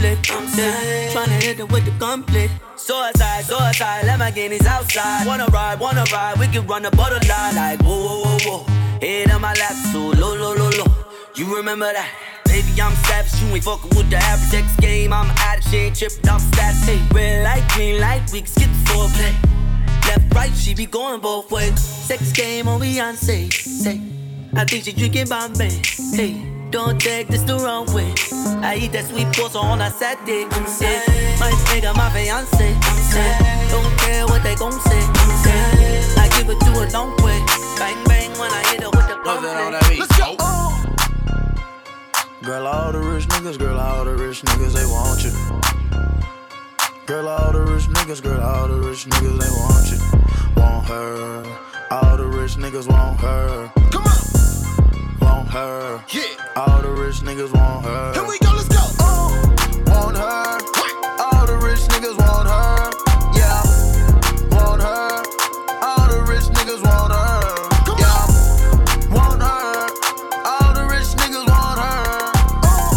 sad. Tryna hit her with the gunplay. Suicide, suicide, Lamborghinis outside. Wanna ride, wanna ride, we can run the borderline like whoa, whoa, whoa, whoa. Head on my lap, so low, low, low, low. You remember that? Baby, I'm savage, you ain't fucking with the average X game. I'm addict, she ain't tripping off stats. Hey, red light, green light, we can skip the foreplay. Left, right, she be going both ways. Sex game on Beyonce. Say, I think she drinking Bombay. Hey. Don't take this the wrong way. I eat that sweet pasta on a Saturday. I'm. My nigga, my fiance. I'm. Don't care what they gon' say. I'm. I give it to a long way. Bang bang when I hit her with the gunplay. Let's go. Girl, all the rich niggas, girl, all the rich niggas, they want you. Girl, all the rich niggas, girl, all the rich niggas, they want you. Want her. All the rich niggas want her. Come on. Her. Yeah. All the rich niggas want her. Here we go, let's go. Uh, want her. All the rich niggas want her. Yeah. Want her. All the rich niggas want her. Yeah. Want her. All the rich niggas want her. Uh.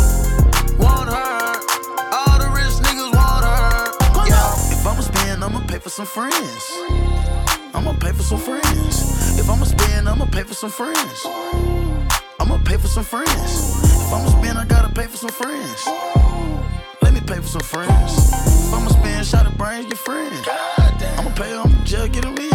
Want her. All the rich niggas want her. Yeah. If I'ma spend, I'ma pay for some friends. I'ma pay for some friends. If I'ma spend, I'ma pay for some friends. I'ma pay for some friends. If I'ma spend, I gotta pay for some friends. Let me pay for some friends. If I'ma spend, shot of brains, your friend. I'ma pay them, just get them in.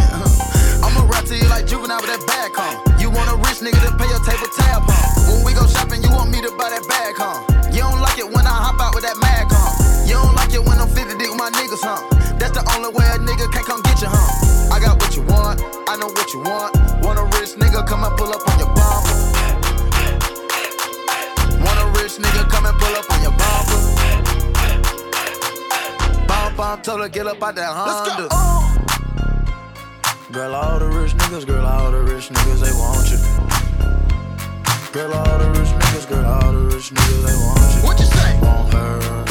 I'ma rap to you like juvenile with that bag, huh? You want a rich nigga to pay your table tab, huh? When we go shopping, you want me to buy that bag, huh? You don't like it when I hop out with that mag, huh? You don't like it when I'm 50 deep with my niggas, huh? That's the only way a nigga can't come get you, huh? I got what you want, I know what you want. Want a rich nigga, come and pull up on your bumper. Rich nigga, come and pull up on your bumper. Bump, bump, told her get up out that Honda. Girl, all the rich niggas, girl, all the rich niggas, they want you. Girl, all the rich niggas, girl, all the rich niggas, they want you. What you say? Want her. All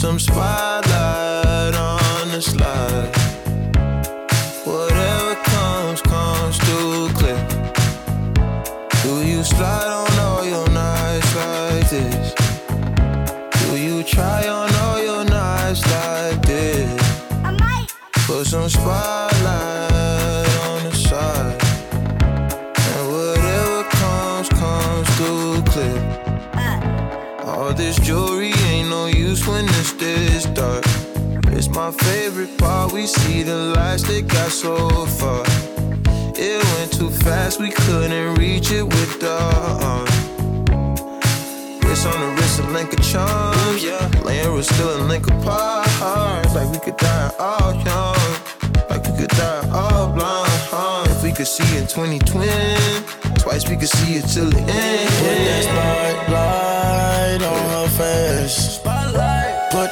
some spotlight my favorite part. We see the lights that got so far. It went too fast, we couldn't reach it with the uh, arm. Wrist on the wrist, a link of charms. Yeah, laying was still a link apart. Like we could die all young, like we could die all blind. Huh? If we could see in 2020, twice we could see it till the end. Put that spotlight on her face.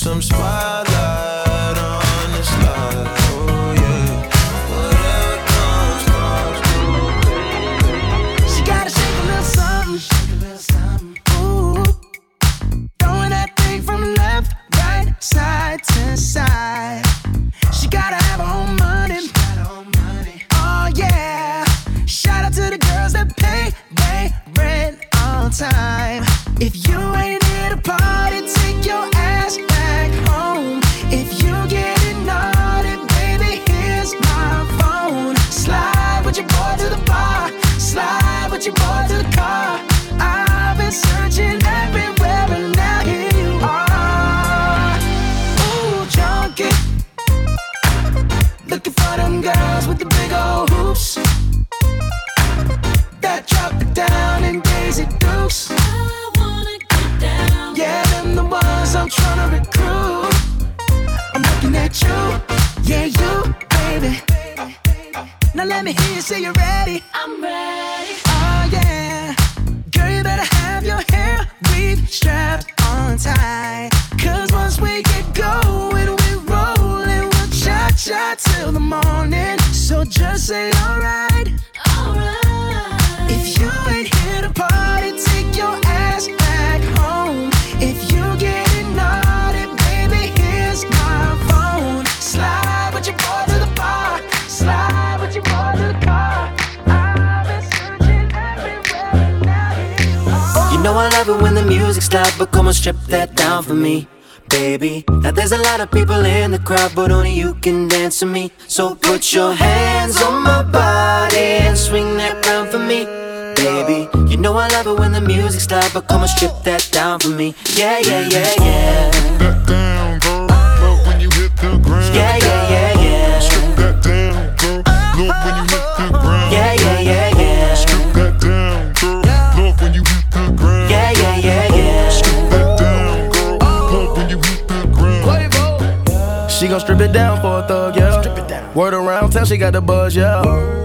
some spotlight on this life. Oh yeah. Whatever comes, comes. She gotta shake a little something. Ooh. Throwing that thing from left, right, side to side. She gotta have her own money. Oh yeah. Shout out to the girls that pay they rent on time. You, yeah, you, baby. Now let me hear you say you're ready. I'm ready. Oh yeah, girl, you better have your hair weave strapped on tight. Cause once we get going, we rollin', we'll cha cha till the morning. So just say alright. Alright. You know I love it when the music's loud, but come on, strip that down for me, baby. Now there's a lot of people in the crowd, but only you can dance to me. So put your hands on my body and swing that round for me, baby. You know I love it when the music's loud, but come on, strip that down for me. Yeah, yeah, yeah, yeah. That down, girl. Love when you hit the ground. Yeah, yeah, yeah, gon' strip it down for a thug, yeah. Strip it down. Word around town, she got the buzz, yeah.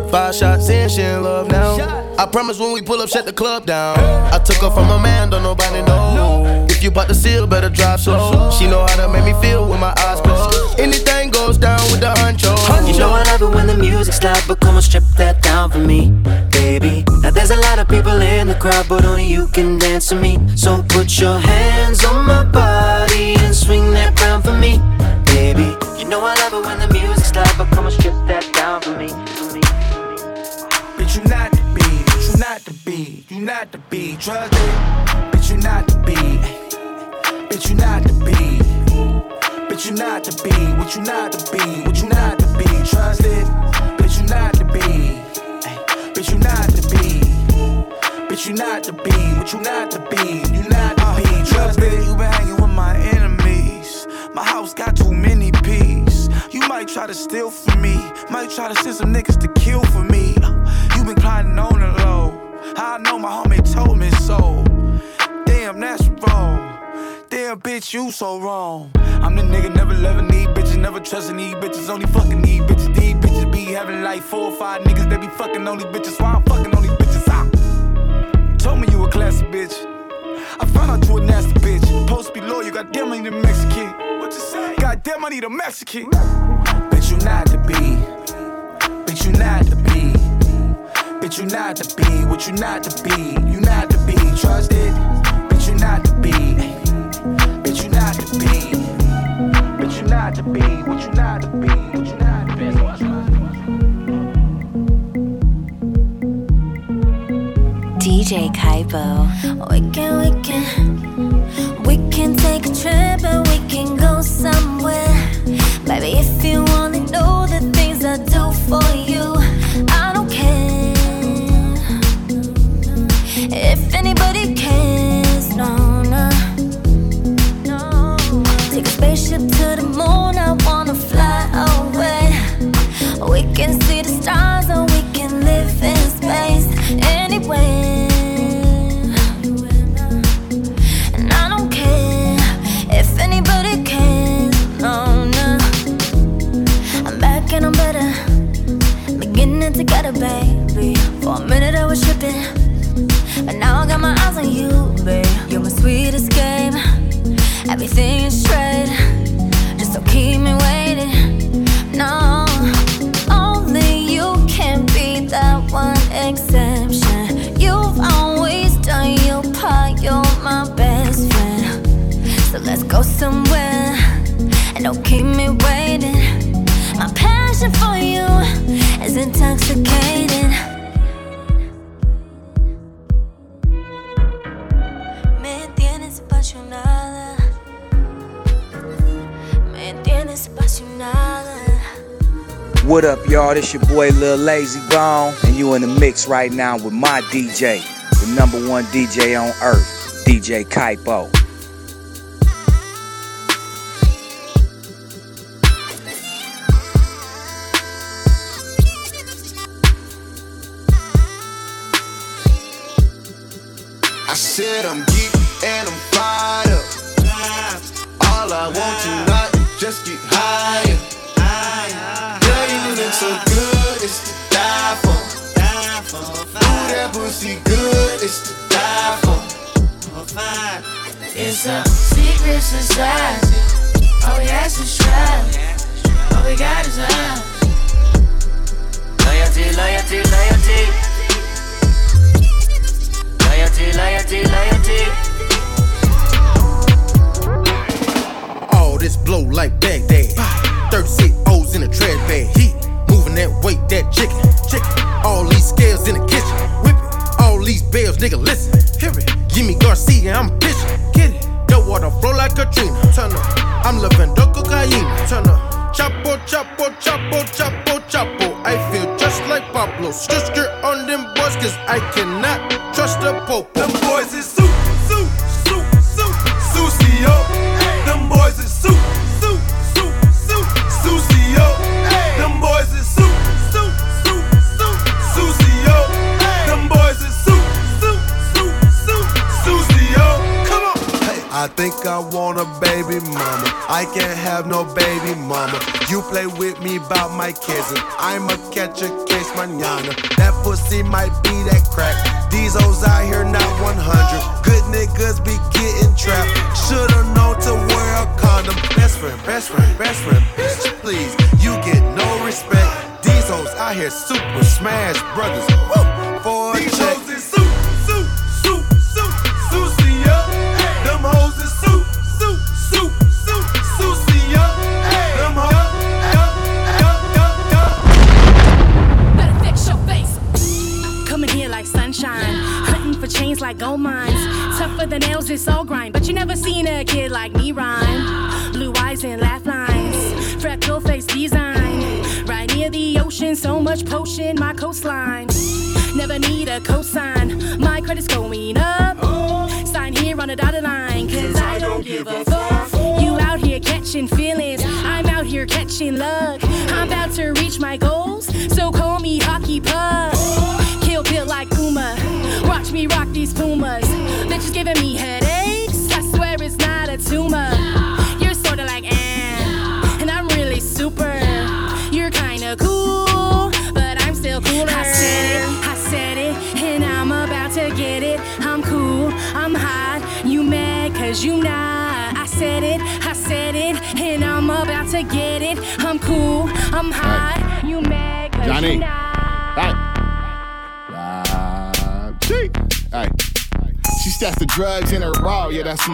Five shots in, she in love now. I promise when we pull up, shut the club down. I took her from a man, don't nobody know. If you bought the seal, better drive slow. She know how to make me feel with my eyes closed. Anything goes down with the honcho. You know I love it when the music's loud, but come on, strip that down for me, baby. Now there's a lot of people in the crowd, but only you can dance to me. So put your hands on my body and swing that round for me, baby. You know I love it when the music's loud, but come on, strip that down for me. For me. Bitch, you not the beat, you not the beat, you not the beat, trust it. Bitch, you not the beat, bitch, you not the beat, bitch, you not the beat, what you not the beat, what you not the beat, trust it. Bitch, you not the beat, bitch, you not the beat, bitch, you not the beat, what you not the beat, you not many peas. You might try to steal from me, might try to send some niggas to kill for me. You been plotting on the low. I know my homie told me so. Damn, that's wrong. Damn, bitch, you so wrong. I'm the nigga never loving these bitches, never trusting these bitches, only fucking these bitches. These bitches be having like four or five niggas, they be fucking on these bitches, why I'm fucking on these bitches. Ah. Told me you a classy bitch. I found out you a nasty bitch. Post be loyal, goddamn, I need a Mexican. What you say? Goddamn, I need a Mexican. Bitch, you not the beat. Bitch, you not the beat. Bitch, you not the beat. What you not the beat? You not the beat. Trust it. Bitch, you not the beat. Bitch, you not the beat. Bitch, you not the beat. What you not the beat? What you not DJ Caipo. We can, we can, we can take a trip and we can go somewhere. Baby, if y'all? This your boy Lil Lazy Bone, and you in the mix right now with my DJ, the number one DJ on earth, DJ Caipo. Secret society. All we ask is try. All we got is love. Loyalty, loyalty, loyalty. Loyalty, loyalty, loyalty. All this blow like Baghdad. 36 O's in a trash bag. Heat, moving that weight, that chicken. Turn up. I'm living the cocaine. Turn up. Chapo, chapo, chapo, chapo, chapo. I feel just like Pablo. Just on them boys, cause I cannot trust the popo. I can't have no baby mama. You play with me about my cousin. I'ma catch a case manana. That pussy might be that crack. These hoes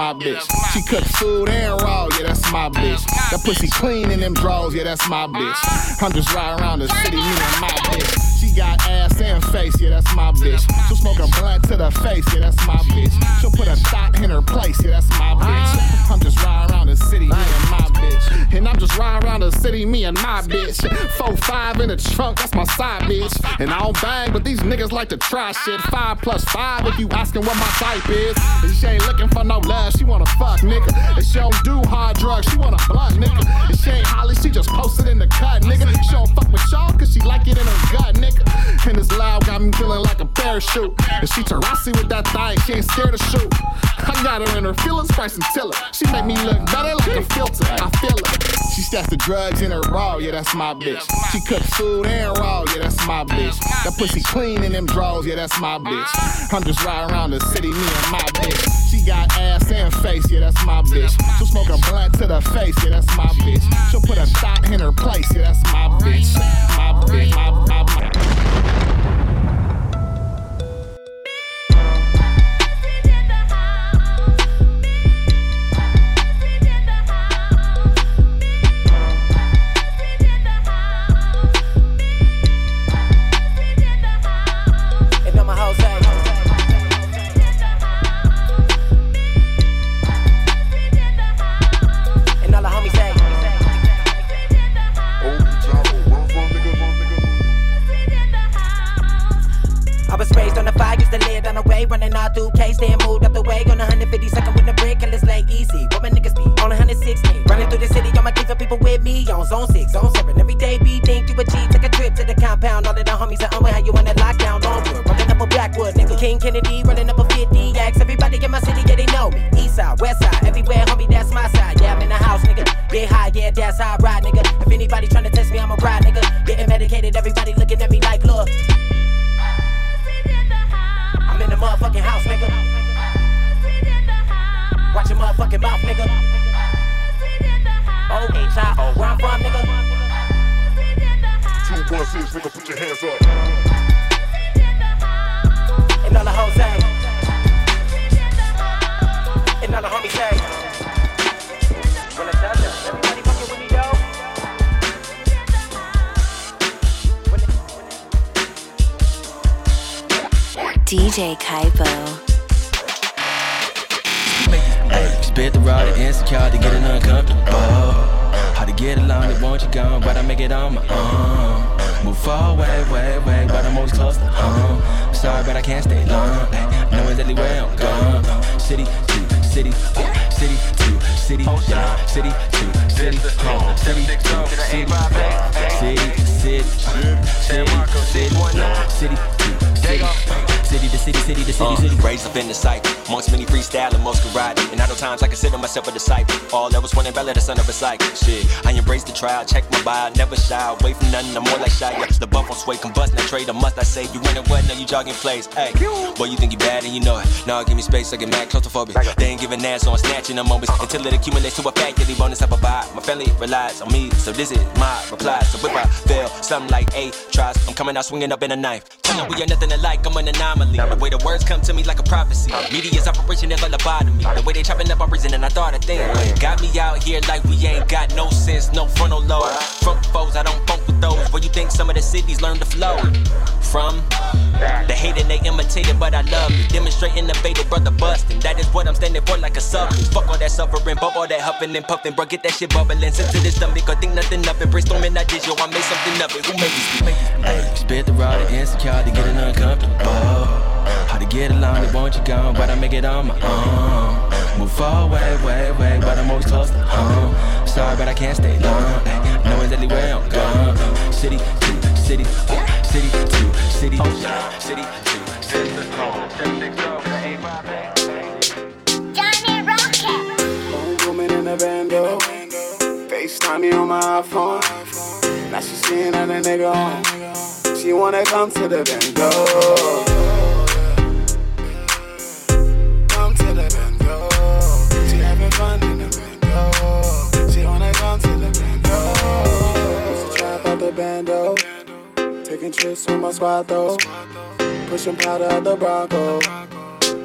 my bitch. She cooks food and raw, yeah, that's my bitch. That pussy clean in them drawers, yeah, that's my bitch. I'm just riding around the city, me and my bitch. She got ass and face, yeah, that's my bitch. She'll smoke a blunt to the face, yeah, that's my bitch. She'll put a thought in her place, yeah, that's my bitch. I'm just riding around the city, and I'm just riding around the city, me and my bitch. Four five in the trunk, that's my side bitch. And I don't bang, but these niggas like to try shit. Five plus five if you asking what my type is. And she ain't looking for no love, she wanna fuck, nigga. And she don't do hard drugs, she wanna blunt, nigga. And she ain't Holly, she just posted in the cut, nigga. She don't fuck with y'all cause she like it in her gut, nigga. And this loud got me feeling like a parachute. And she Tarasi with that thigh, she ain't scared to shoot. I got her in her feelings, price and tiller. She make me look better like a filter. I feel it. She stacks the drugs in her raw, yeah, that's my bitch. She cooks food and raw, yeah, that's my bitch. That pussy clean in them drawers, yeah, that's my bitch. I'm just riding around the city, me and my bitch. She got ass and face, yeah, that's my bitch. She'll smoke a blunt to the face, yeah, that's my bitch. She'll put a thought in her place, yeah, that's my bitch. My bitch, my, my, you jogging. Hey, boy, you think you bad and you know it. Now give me space, I get mad claustrophobic. They ain't giving ass on snatching the moments until it accumulates to a fact that they bonus up a vibe. My family relies on me, so this is my reply. So if I fail, something like eight tries, I'm coming out swinging up in a knife. Tell them we are nothing alike, I'm an anomaly. The way the words come to me like a prophecy. Media's operation is all about me. The way they chopping up our reason and I thought a thing. Got me out here like we ain't got no sense, no frontal load. Front foes, I don't funk with those. Where you think some of the cities learn to flow from? The hating they imitated, but I love it. Demonstrate innovative, brother busting. That is what I'm standing for, like a substance. Fuck all that suffering, bump all that huffing and puffing, bro. Get that shit bubbling. Sent to this stomach, or think nothing of it. Brainstorming ideas, yo, I made something of it. Who made this? Spit the rod of insecure to get it uncomfortable. How to get along, it won't you gone, but I make it on my own. Move far away, way, way, but I'm always close to home. Sorry, but I can't stay long. Me on my phone. Now she seeing that a nigga on. She wanna come to the bando. Come to the bando. She having fun in the bando. She wanna come to the bando. Used to trap out the bando. Taking trips with my squad though. Pushing powder out the Bronco.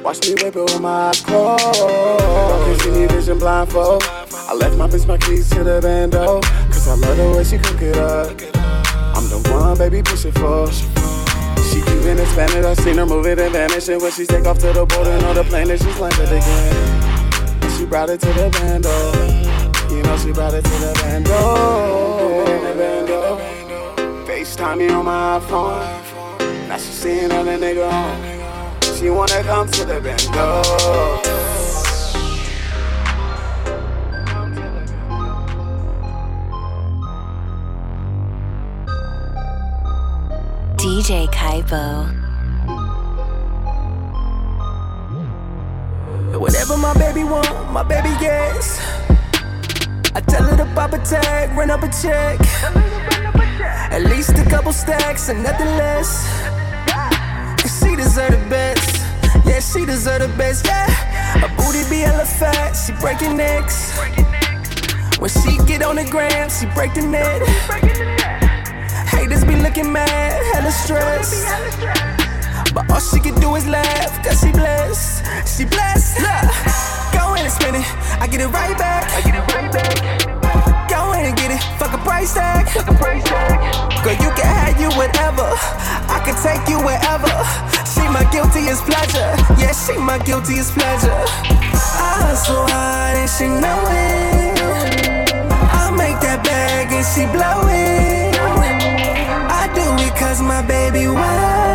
Watch me whip it with my eyes closed. Don't see me vision blindfold. I left my bitch my keys to the bando. Cause I love the way she cook it up. I'm the one, baby, push it for. She keeping it Spanish. I seen her move it and vanish. And when she take off to the border, on the plane, and she's landed again. And she brought it to the bando. You know she brought it to the bando. The bando. FaceTime me on my iPhone. Now she seeing other nigga on. She wanna come to the bando. DJ Caipo. Whatever my baby want, my baby gets. I tell her to pop a tag, run up a check. At least a couple stacks and nothing less. Cause she deserve the best. Yeah, she deserve the best. Yeah, her booty be hella fat. She breaking necks. When she get on the gram, she break the net. Looking mad, hella stressed. But all she can do is laugh, cause she blessed. She blessed. Look, go in and spend it. I get it right back. I get it right back. Go in and get it. Fuck a price tag. Fuck a price tag. Girl, you can have you whatever. I can take you wherever. She my guiltiest pleasure. Yeah, she my guiltiest pleasure. I hustle hard and she know it. I make that bag and she blow it. My baby worth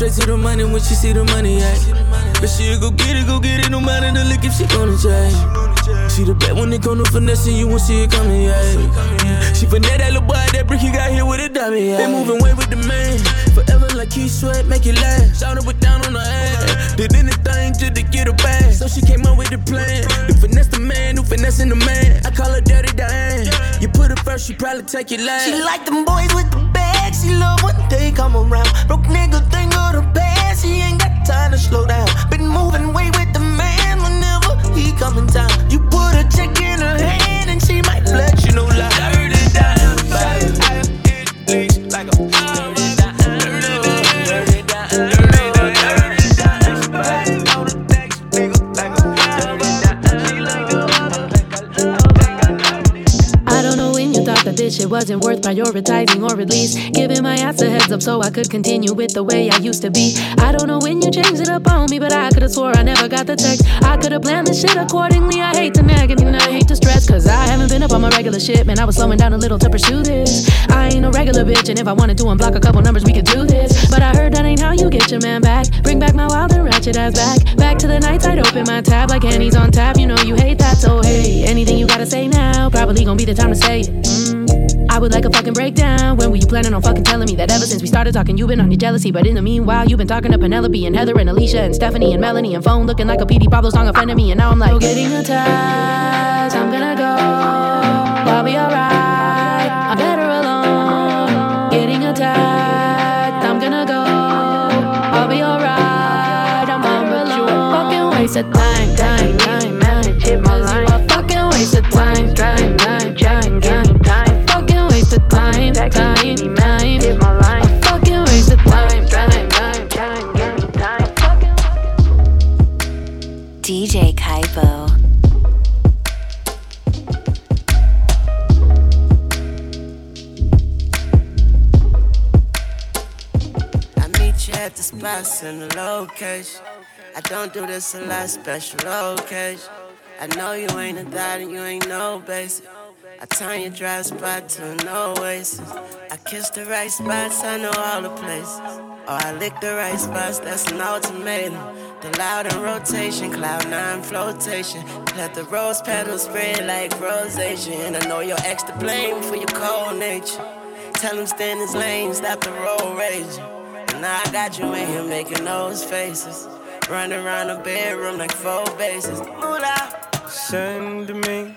straight to the money when she see the money, yeah. But she'll go get it, go get it, no matter the lick if she gonna change. She the bet when it come to finessing, you won't see it coming, yeah. She finesse that little boy, that brick he got here with a dummy, yeah. They moving way with the man, forever like he sweat, make it last. Shout it with down on her ass, did anything just to get her back. So she came up with the plan, to finesse the man, who finessing the man. I call her Dirty Diane. You put her first, she probably take it last. She like them boys with the bag. She love when they come around. Broke nigga think time to slow down. Been moving way with the man whenever he coming down. You put a check this shit wasn't worth prioritizing or at least giving my ass a heads up so I could continue with the way I used to be. I don't know when you changed it up on me, but I could've swore I never got the text. I could've planned this shit accordingly. I hate to nag and I hate to stress, cause I haven't been up on my regular shit, man. I was slowing down a little to pursue this. I ain't a regular bitch, and if I wanted to unblock a couple numbers, we could do this. But I heard that ain't how you get your man back. Bring back my wild and ratchet ass back. Back to the nights I'd open my tab like Annie's on tap. You know you hate that, so hey, anything you gotta say now, probably gonna be the time to say it. Mm. I would like a fucking breakdown. When were you planning on fucking telling me that ever since we started talking, you've been on your jealousy? But in the meanwhile, you've been talking to Penelope and Heather and Alicia and Stephanie and Melanie and phone looking like a PD Pablo song offended me. And now I'm like, oh, getting attached. I'm gonna go. I'll be alright. I'm better alone. Getting attacked. I'm gonna go. I'll be alright. I'm better alone. Fucking waste of time, time, time, time. Hit my line. A fucking waste of time, of time, time, time. Hit my line. A fucking waste of time, time, time, time, time, time. DJ Caipo. I meet you at the spots in the location. I don't do this a lot, special occasion. I know you ain't a dot and you ain't no basic. I turn your dry spot to an oasis. I kiss the right spots, I know all the places. Oh, I lick the right spots, that's an ultimatum. The loud in rotation, cloud nine flotation. Let the rose petals spread like rosation. And I know your ex to blame for your cold nature. Tell him stay in his lane, stop the road raging. And now I got you in here making those faces. Running around the bedroom like four bases. Moolah. Send me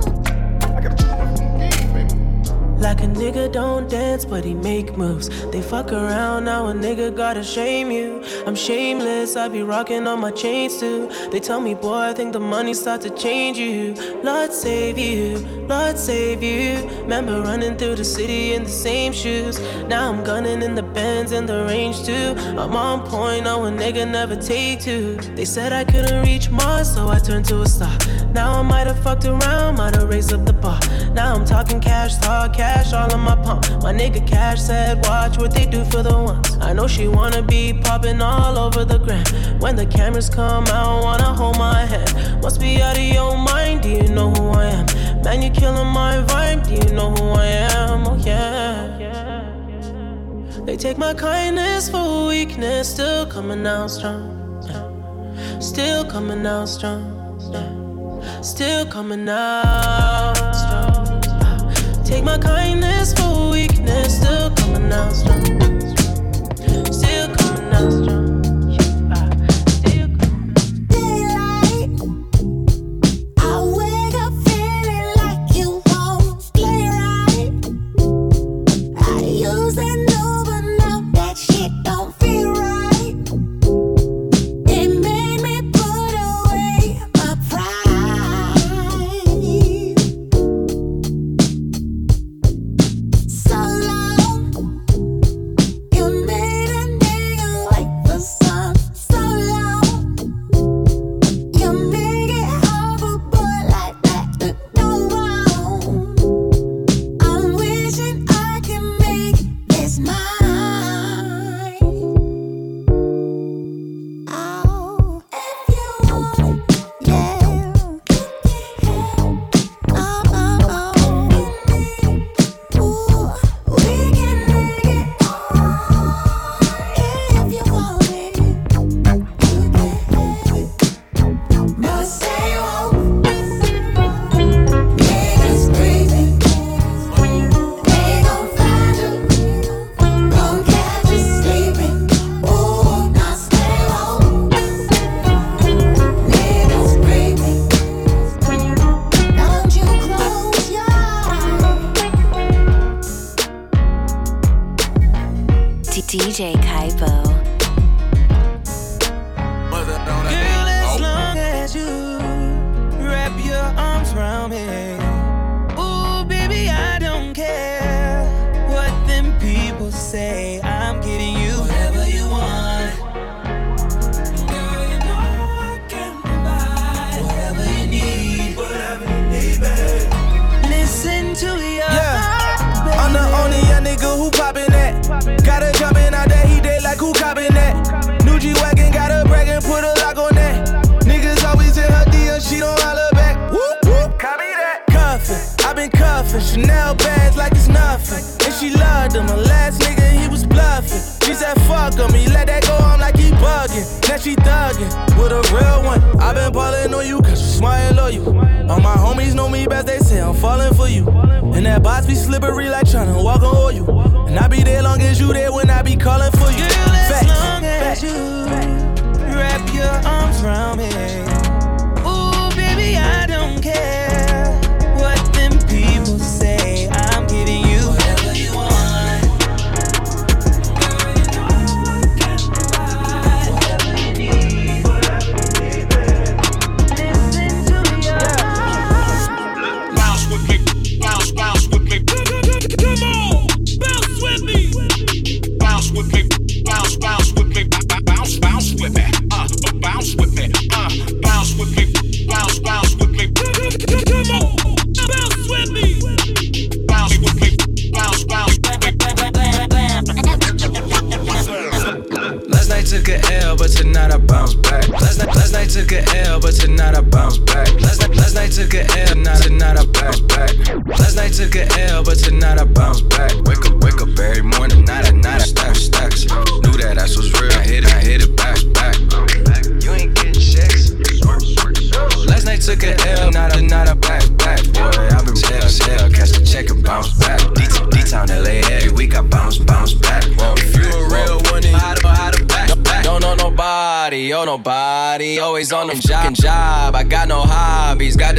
Like a nigga don't dance, but he make moves. They fuck around, now a nigga gotta shame you. I'm shameless, I be rocking on my chains too. They tell me, boy, I think the money start to change you. Lord save you, Lord save you. Remember running through the city in the same shoes. Now I'm gunning in the Benz and the range too. I'm on point, no a nigga never take two. They said I couldn't reach Mars, so I turned to a star. Now I might have fucked around, might have raised up the bar. Now I'm talking cash, talk cash cash all in my palm. My nigga Cash said, watch what they do for the ones. I know she wanna be popping all over the gram. When the cameras come out, wanna hold my hand. Must be out of your mind, do you know who I am? Man, you're killing my vibe, do you know who I am? Oh yeah. They take my kindness for weakness, still coming out strong. Still coming out strong. Still coming out strong. Take my kindness for weakness, still coming out strong. Still coming out strong.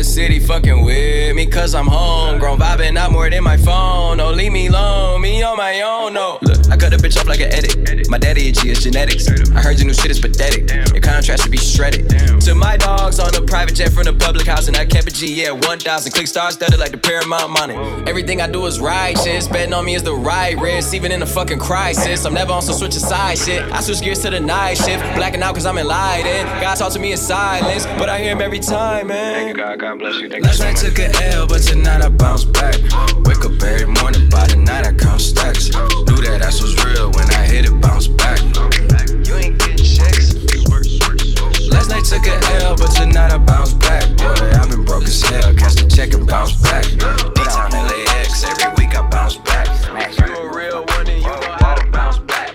The city fucking with me, cause I'm homegrown. Vibing out more than my phone. Don't leave me alone, me on my own, no. I cut a bitch off like an edit. My daddy itchy is genetics. I heard your new shit is pathetic. Your contrast should be shredded. To my dogs on a private jet from the public house, and I kept a G, yeah, 1,000. Click stars studded like the Paramount money. Everything I do is righteous. Betting on me is the right risk, even in a fucking crisis. I'm never on some switch of side shit. I switch gears to the night shift. Blacking out cause I'm enlightened. God talk to me in silence, but I hear him every time, man. Thank you, God. God bless you. Thank Last night took a L, but tonight I bounce back. Wake up every morning, by the night I count stacks. Knew that ass was real when I hit it, bounce back. You ain't getting checks. Last night took a L, but tonight I bounce back. Boy, I've been broke as hell. Catch the check and bounce back. D-Town LAX, every week I bounce back. You a real one and you know how to bounce back.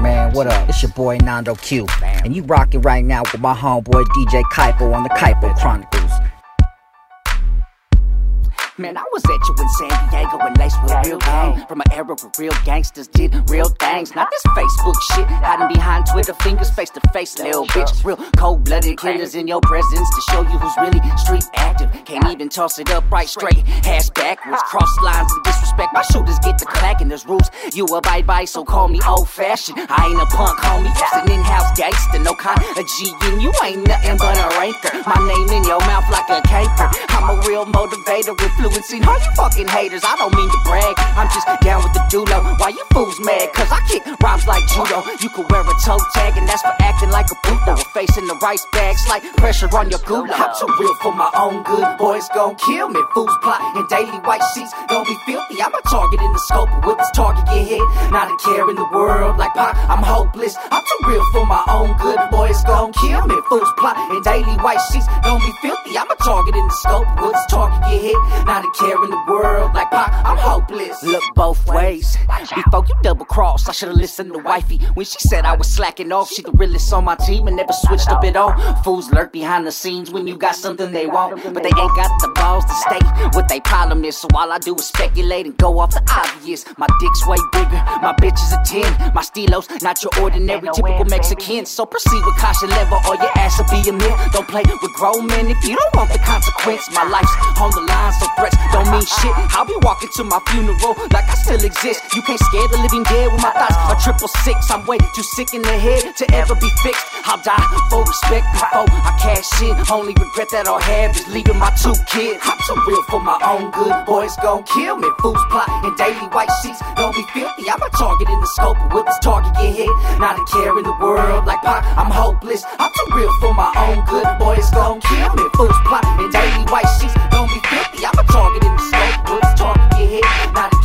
Man, what up? It's your boy Nando Q. And you rocking right now with my homeboy DJ Caipo on the Caipo Chronicles. Man, I was at you in San Diego and laced with real gang. From an era where real gangsters did real things. Not this Facebook shit, hiding behind Twitter fingers, face to face, little bitch. Real cold blooded killers in your presence to show you who's really street active. Can't even toss it up right straight, ass backwards. Cross lines of disrespect. My shooters get the clacking, there's rules. You abide by, so call me old fashioned. I ain't a punk, homie. Just an in house gangster, no kind of G. And you ain't nothing but a ranker. My name in your mouth like a caper. I'm a real motivator, influencing you fucking haters. I don't mean to brag, I'm just down with the dulo. Why you fools mad? Cause I kick rhymes like judo. You could wear a toe tag, and that's for acting like a puto. Facing the rice bags like pressure on your gulo. I'm too real for my own good. Boys gon' kill me. Fools plotting daily white sheets. Don't be filthy. I'm a target in the scope, but with this target get hit. Not a care in the world like Pac. I'm hopeless. I'm too real for my own good. Boys gon' kill me. Fools plotting daily white sheets. Don't be filthy. I'm a target in the scope, but with this target get hit. Not a care in the world like Pac. I'm hopeless. Look both ways. Before you double cross, I should've listened to wifey when she said I was slacking off. She the realest on my team and never switched up at all. Fools lurk behind the scenes when you got something they want, but they ain't got the balls to stay what they problem is. So all I do is speculate and go off the obvious. My dick's way bigger, my bitch is a 10. My stilos, not your ordinary typical Mexican. So proceed with caution level or your ass will be a myth. Don't play with grown men if you don't want the consequence. My life's on the line, so don't mean shit. I'll be walking to my funeral like I still exist. You can't scare the living dead with my thoughts. A triple six, I'm way too sick in the head to ever be fixed. I'll die for respect before I cash in. Only regret that I'll have is leaving my two kids. I'm too real for my own good. Boys gon' kill me. Fools plot in daily white sheets. Don't be filthy. I'm a target in the scope, with this target get hit. Not a care in the world like Pac. I'm hopeless. I'm too real for my own good. Boys gon' kill me. Fools plot in daily white sheets. Don't be. I'm a target in the with this target get hit. Not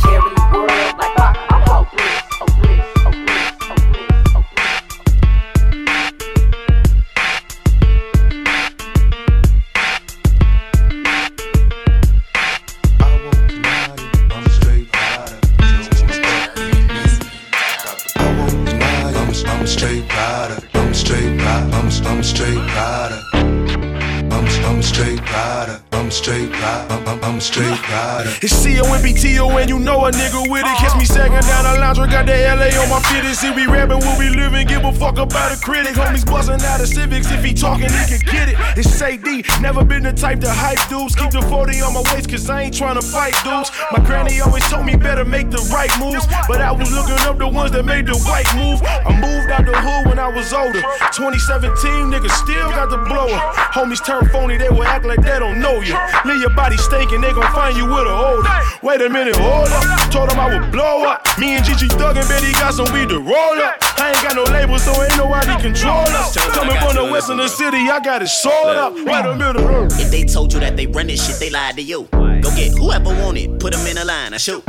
It's C-O-M-B-T-O and you know a nigga with it. Catch me sagging down the lounge, got the LA on my fitted. See we rapping, what we living, give a fuck about a critic. Homies buzzing out of civics, if he talking, he can get it. It's AD, never been the type to hype dudes. Keep the 40 on my waist, cause I ain't trying to fight dudes. My granny always told me better make the right moves, but I was looking up the ones that made the white move. I moved out the hood when I was older. 2017, niggas still got the blower. Homies turn phony, they will act like they don't know you. Leave your body stinking, they gon' find you with a holder. Wait a minute, hold up. Told them I would blow up. Me and Gigi Thug and Betty got some weed to roll up. I ain't got no label, so ain't nobody control us. Coming from the west of the city, I got it sold up. Wait a minute. If they told you that they run this shit, they lied to you. Go get whoever want it, put them in a line, I shoot.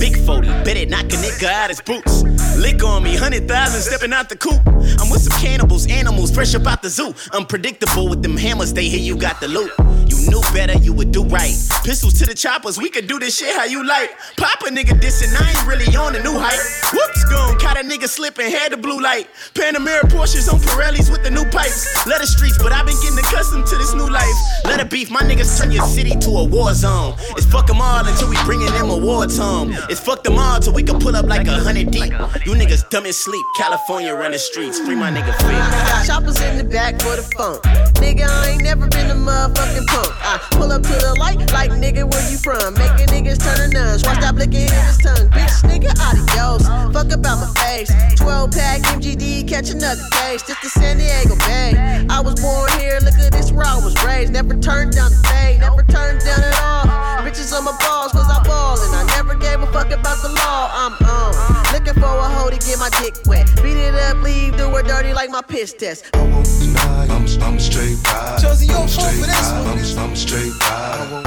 Big 40, bet it knock a nigga out his boots. Lick on me, 100,000 stepping out the coop. I'm with some cannibals, animals fresh up out the zoo. Unpredictable with them hammers, they hear you got the loot. You knew better, you would do right. Pistols to the choppers, we could do this shit how you like. Pop a nigga dissing, I ain't really on a new hype. Whoops, gone, caught a nigga slipping, had the blue light. Panamera Porsches on Pirellis with the new pipes. Let the streets, but I've been getting accustomed to this new life. Let it beef, my niggas turn your city to a war zone. It's fuck them all until we bringing them awards home. It's fuck them all till we can pull up like a hundred deep. You niggas dumb as sleep. California run the streets. Free my nigga free. Got choppers in the back for the funk. Nigga, I ain't never been a motherfucking punk. I pull up to the light like nigga, where you from? Making niggas turn a nuns. Watch that blinking in his tongue. Bitch, nigga, adios. Fuck about my face. 12 pack MGD, catch another case. Just the San Diego Bay. I was born here, look at this where I was raised. Never turned down the bay, never turned down at all. Bitches on my balls, cause I ball. And I never gave a fuck about the law. I'm on. Looking for a hoe to get my dick wet. Beat it up, leave, do her dirty like my piss test. I'm, I'm straight ride. Josie, you I'm a don't fuck straight with this one. I'm, I'm straight rider.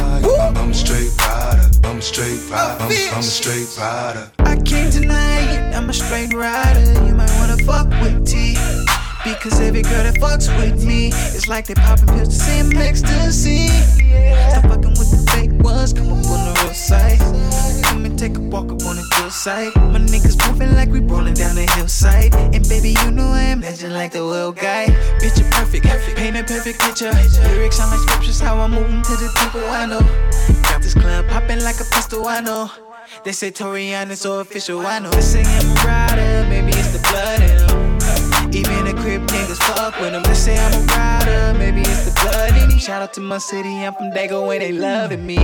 I'm, I'm a straight rider. I'm straight rider. I'm, I'm a straight rider. I can't deny it, I'm a straight rider. You might wanna fuck with T. Because every girl that fucks with me is like they popping pills to same ecstasy. Stop fucking with the fake ones, come up on the real side. Come and take a walk up on the good side. My niggas moving like we rolling down the hillside. And baby, you know I am legend like the world guy. Bitch, you're perfect, paint a perfect picture. Lyrics sound like scriptures, how I'm moving to the people I know. Got this club popping like a pistol, I know. They say Torian is so official, I know. They say I'm a rider, maybe it's the blood in them. Even niggas fuck with them. They say I'm a rider, maybe it's the blood in me. Shout out to my city, I'm from Dago and they loving me.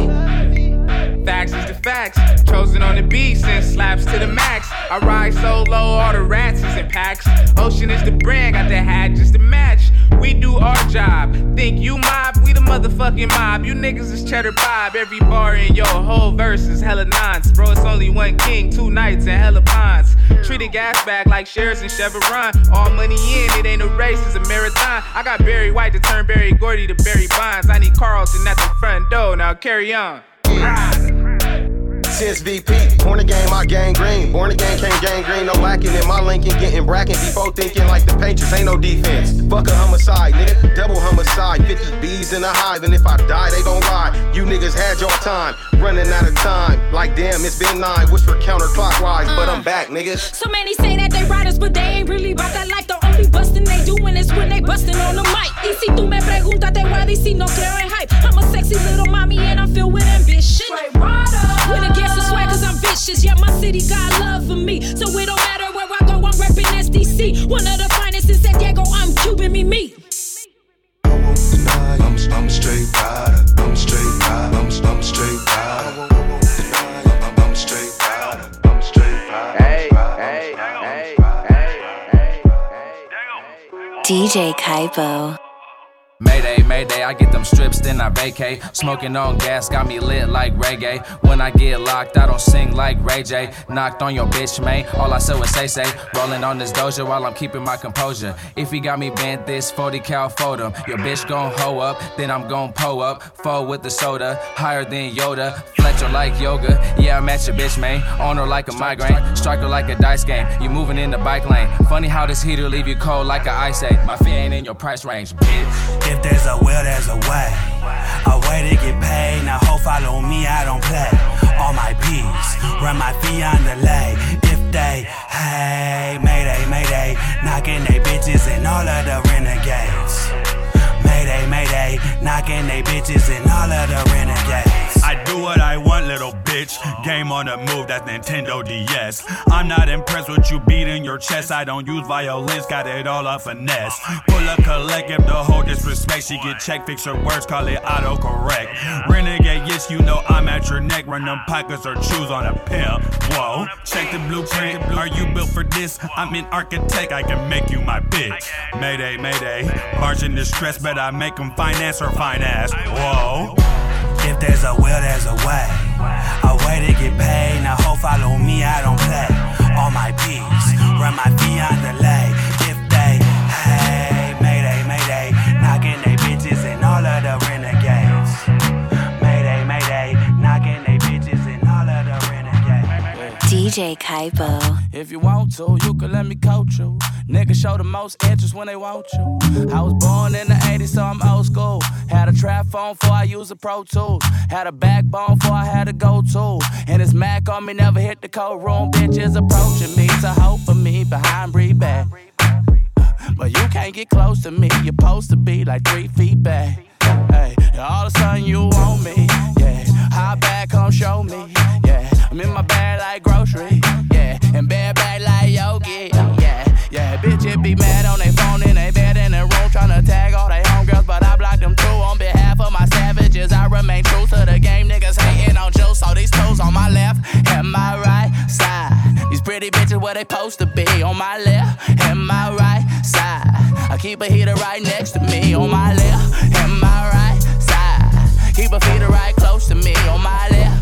Facts is the facts. Chosen on the beat, send slaps to the max. I ride solo, all the rats is in packs. Ocean is the brand, got the hat just to match. We do our job. Think you mob, we the motherfucking mob. You niggas is cheddar bob. Every bar in your whole verse is hella nonce. Bro, it's only one king, two nights, and hella ponds. Treat a gas bag like shares and Chevron. All money in, it ain't a race, it's a marathon. I got Barry White to turn Berry Gordy to Barry Bonds. I need Carlton at the front door, now carry on. Since VP, born game, I gang green. Born game, came gang green, no lacking in my Lincoln, getting brackin'. Before thinking like the Patriots, ain't no defense. Fuck a homicide, nigga, double homicide. 50 bees in a hive, and if I die, they gon' ride. You niggas had your time, running out of time. Like damn, it's been nine, wish for counterclockwise, but I'm back, niggas. So many say that they riders, but they ain't really about that life. The only bustin' they doing is when they bustin' on the mic. Y si tú me preguntas, te voy a decir no creo en hype. I'm a sexy little mommy and I'm filled with ambition. Win against the swag cause I'm vicious. Yeah, my city got love for me. So it don't matter where I go, I'm reppin' SDC. One of the finest in San Diego, I'm Cuban, me, me. I'm, I'm straight rider. I'm straight rider. I'm, I'm straight rider. I'm, I'm straight rider. I'm a straight. Hey, hey, DJ Caipo. Mayday, Mayday, I get them strips, then I vacate. Smoking on gas, got me lit like reggae. When I get locked, I don't sing like Ray J. Knocked on your bitch, man. All I said was say, say. Rolling on this doja while I'm keeping my composure. If he got me bent this 40 cal photo, your bitch gon' hoe up, then I'm gon' pull up. Fold with the soda, higher than Yoda. Fletcher like yoga, yeah, I'm at your bitch, man. On her like a migraine, striker like a dice game. You moving in the bike lane. Funny how this heater leave you cold like a ice age. My fee ain't in your price range, bitch. If there's a will, there's a way. A way to get paid. Now, ho, follow me, I don't play. All my peas, run my fee on the lay. If they, hey, mayday, mayday, knocking they bitches and all of the renegades. Mayday, mayday, knocking they bitches and all of the renegades. I do what I want, little bitch. Game on the move, that's Nintendo DS. I'm not impressed with you beating your chest. I don't use violence, got it all off finesse. Pull up, collect, if the whole disrespect. She get checked, fix her words, call it autocorrect. Renegade, yes, you know I'm at your neck. Run them pockets or choose on a pimp. Whoa, check the blueprint. Are you built for this? I'm an architect, I can make you my bitch. Mayday, mayday. Margin distress, but I make them finance or finance. Whoa. If there's a will, there's a way. A way to get paid. Now, ho, follow me, I don't play. All my peas, run my fee on. DJ. If you want to, you can let me coach you. Niggas show the most interest when they want you. I was born in the 80s, so I'm old school. Had a trap phone before I used a Pro Tools. Had a backbone before I had a go to. And it's Mac on me never hit the cold room. Bitches approaching me to hope for me behind back. But you can't get close to me. You're supposed to be like three feet back. Hey, all of a sudden you want me. Yeah, hop back, come show me. Yeah, I'm in my bag like grocery. Yeah, and bad back like yogi. Yeah, yeah, bitch, it be mad on their phone in they bed in the room trying to tag all they homegirls, but I block them too. On behalf of my savages, I remain true to the game. Niggas hating on Joe, so these toes on my left and my right side. These pretty bitches where they supposed to be on my left and my right side. I keep a heater right next to me on my left and my right side. Keep a feeder right close to me on my left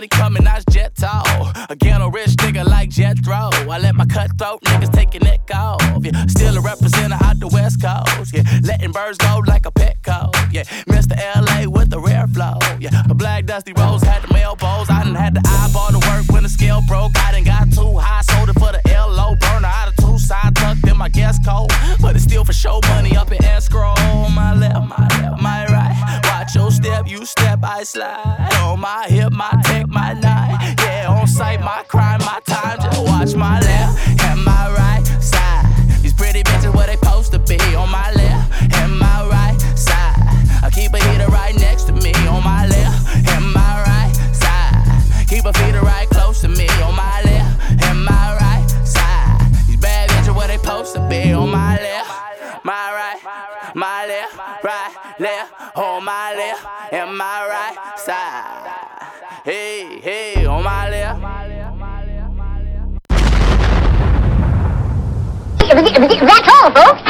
money coming, I jet tall. Again, a rich nigga like Jethro. I let my cutthroat niggas take your neck off. Yeah, still a representative out the West Coast. Yeah, letting birds go like a pet cow. Yeah, Mr. LA with the rare flow. Yeah, a black dusty rose had the elbows. I done had the eyeball to work when the scale broke. I done got too high, sold it for the LO. Burner out of two side tucked in my guest coat. But it's still for show money up in escrow. On my left, my left, my right. Watch your step, you step, I slide. On my hip, my my nine. Yeah, on sight, my crime, my time. Just watch my left and my right side. These pretty bitches where they supposed to be. On my left and my right side. I keep a heater right next to me. On my left and my right side. Keep a feeder right close to me. On my left and my right side. These bad bitches where they supposed to be. On my left, my right, my left, right, left. On my left and my right side. Hey, hey, on my left. That's all, folks.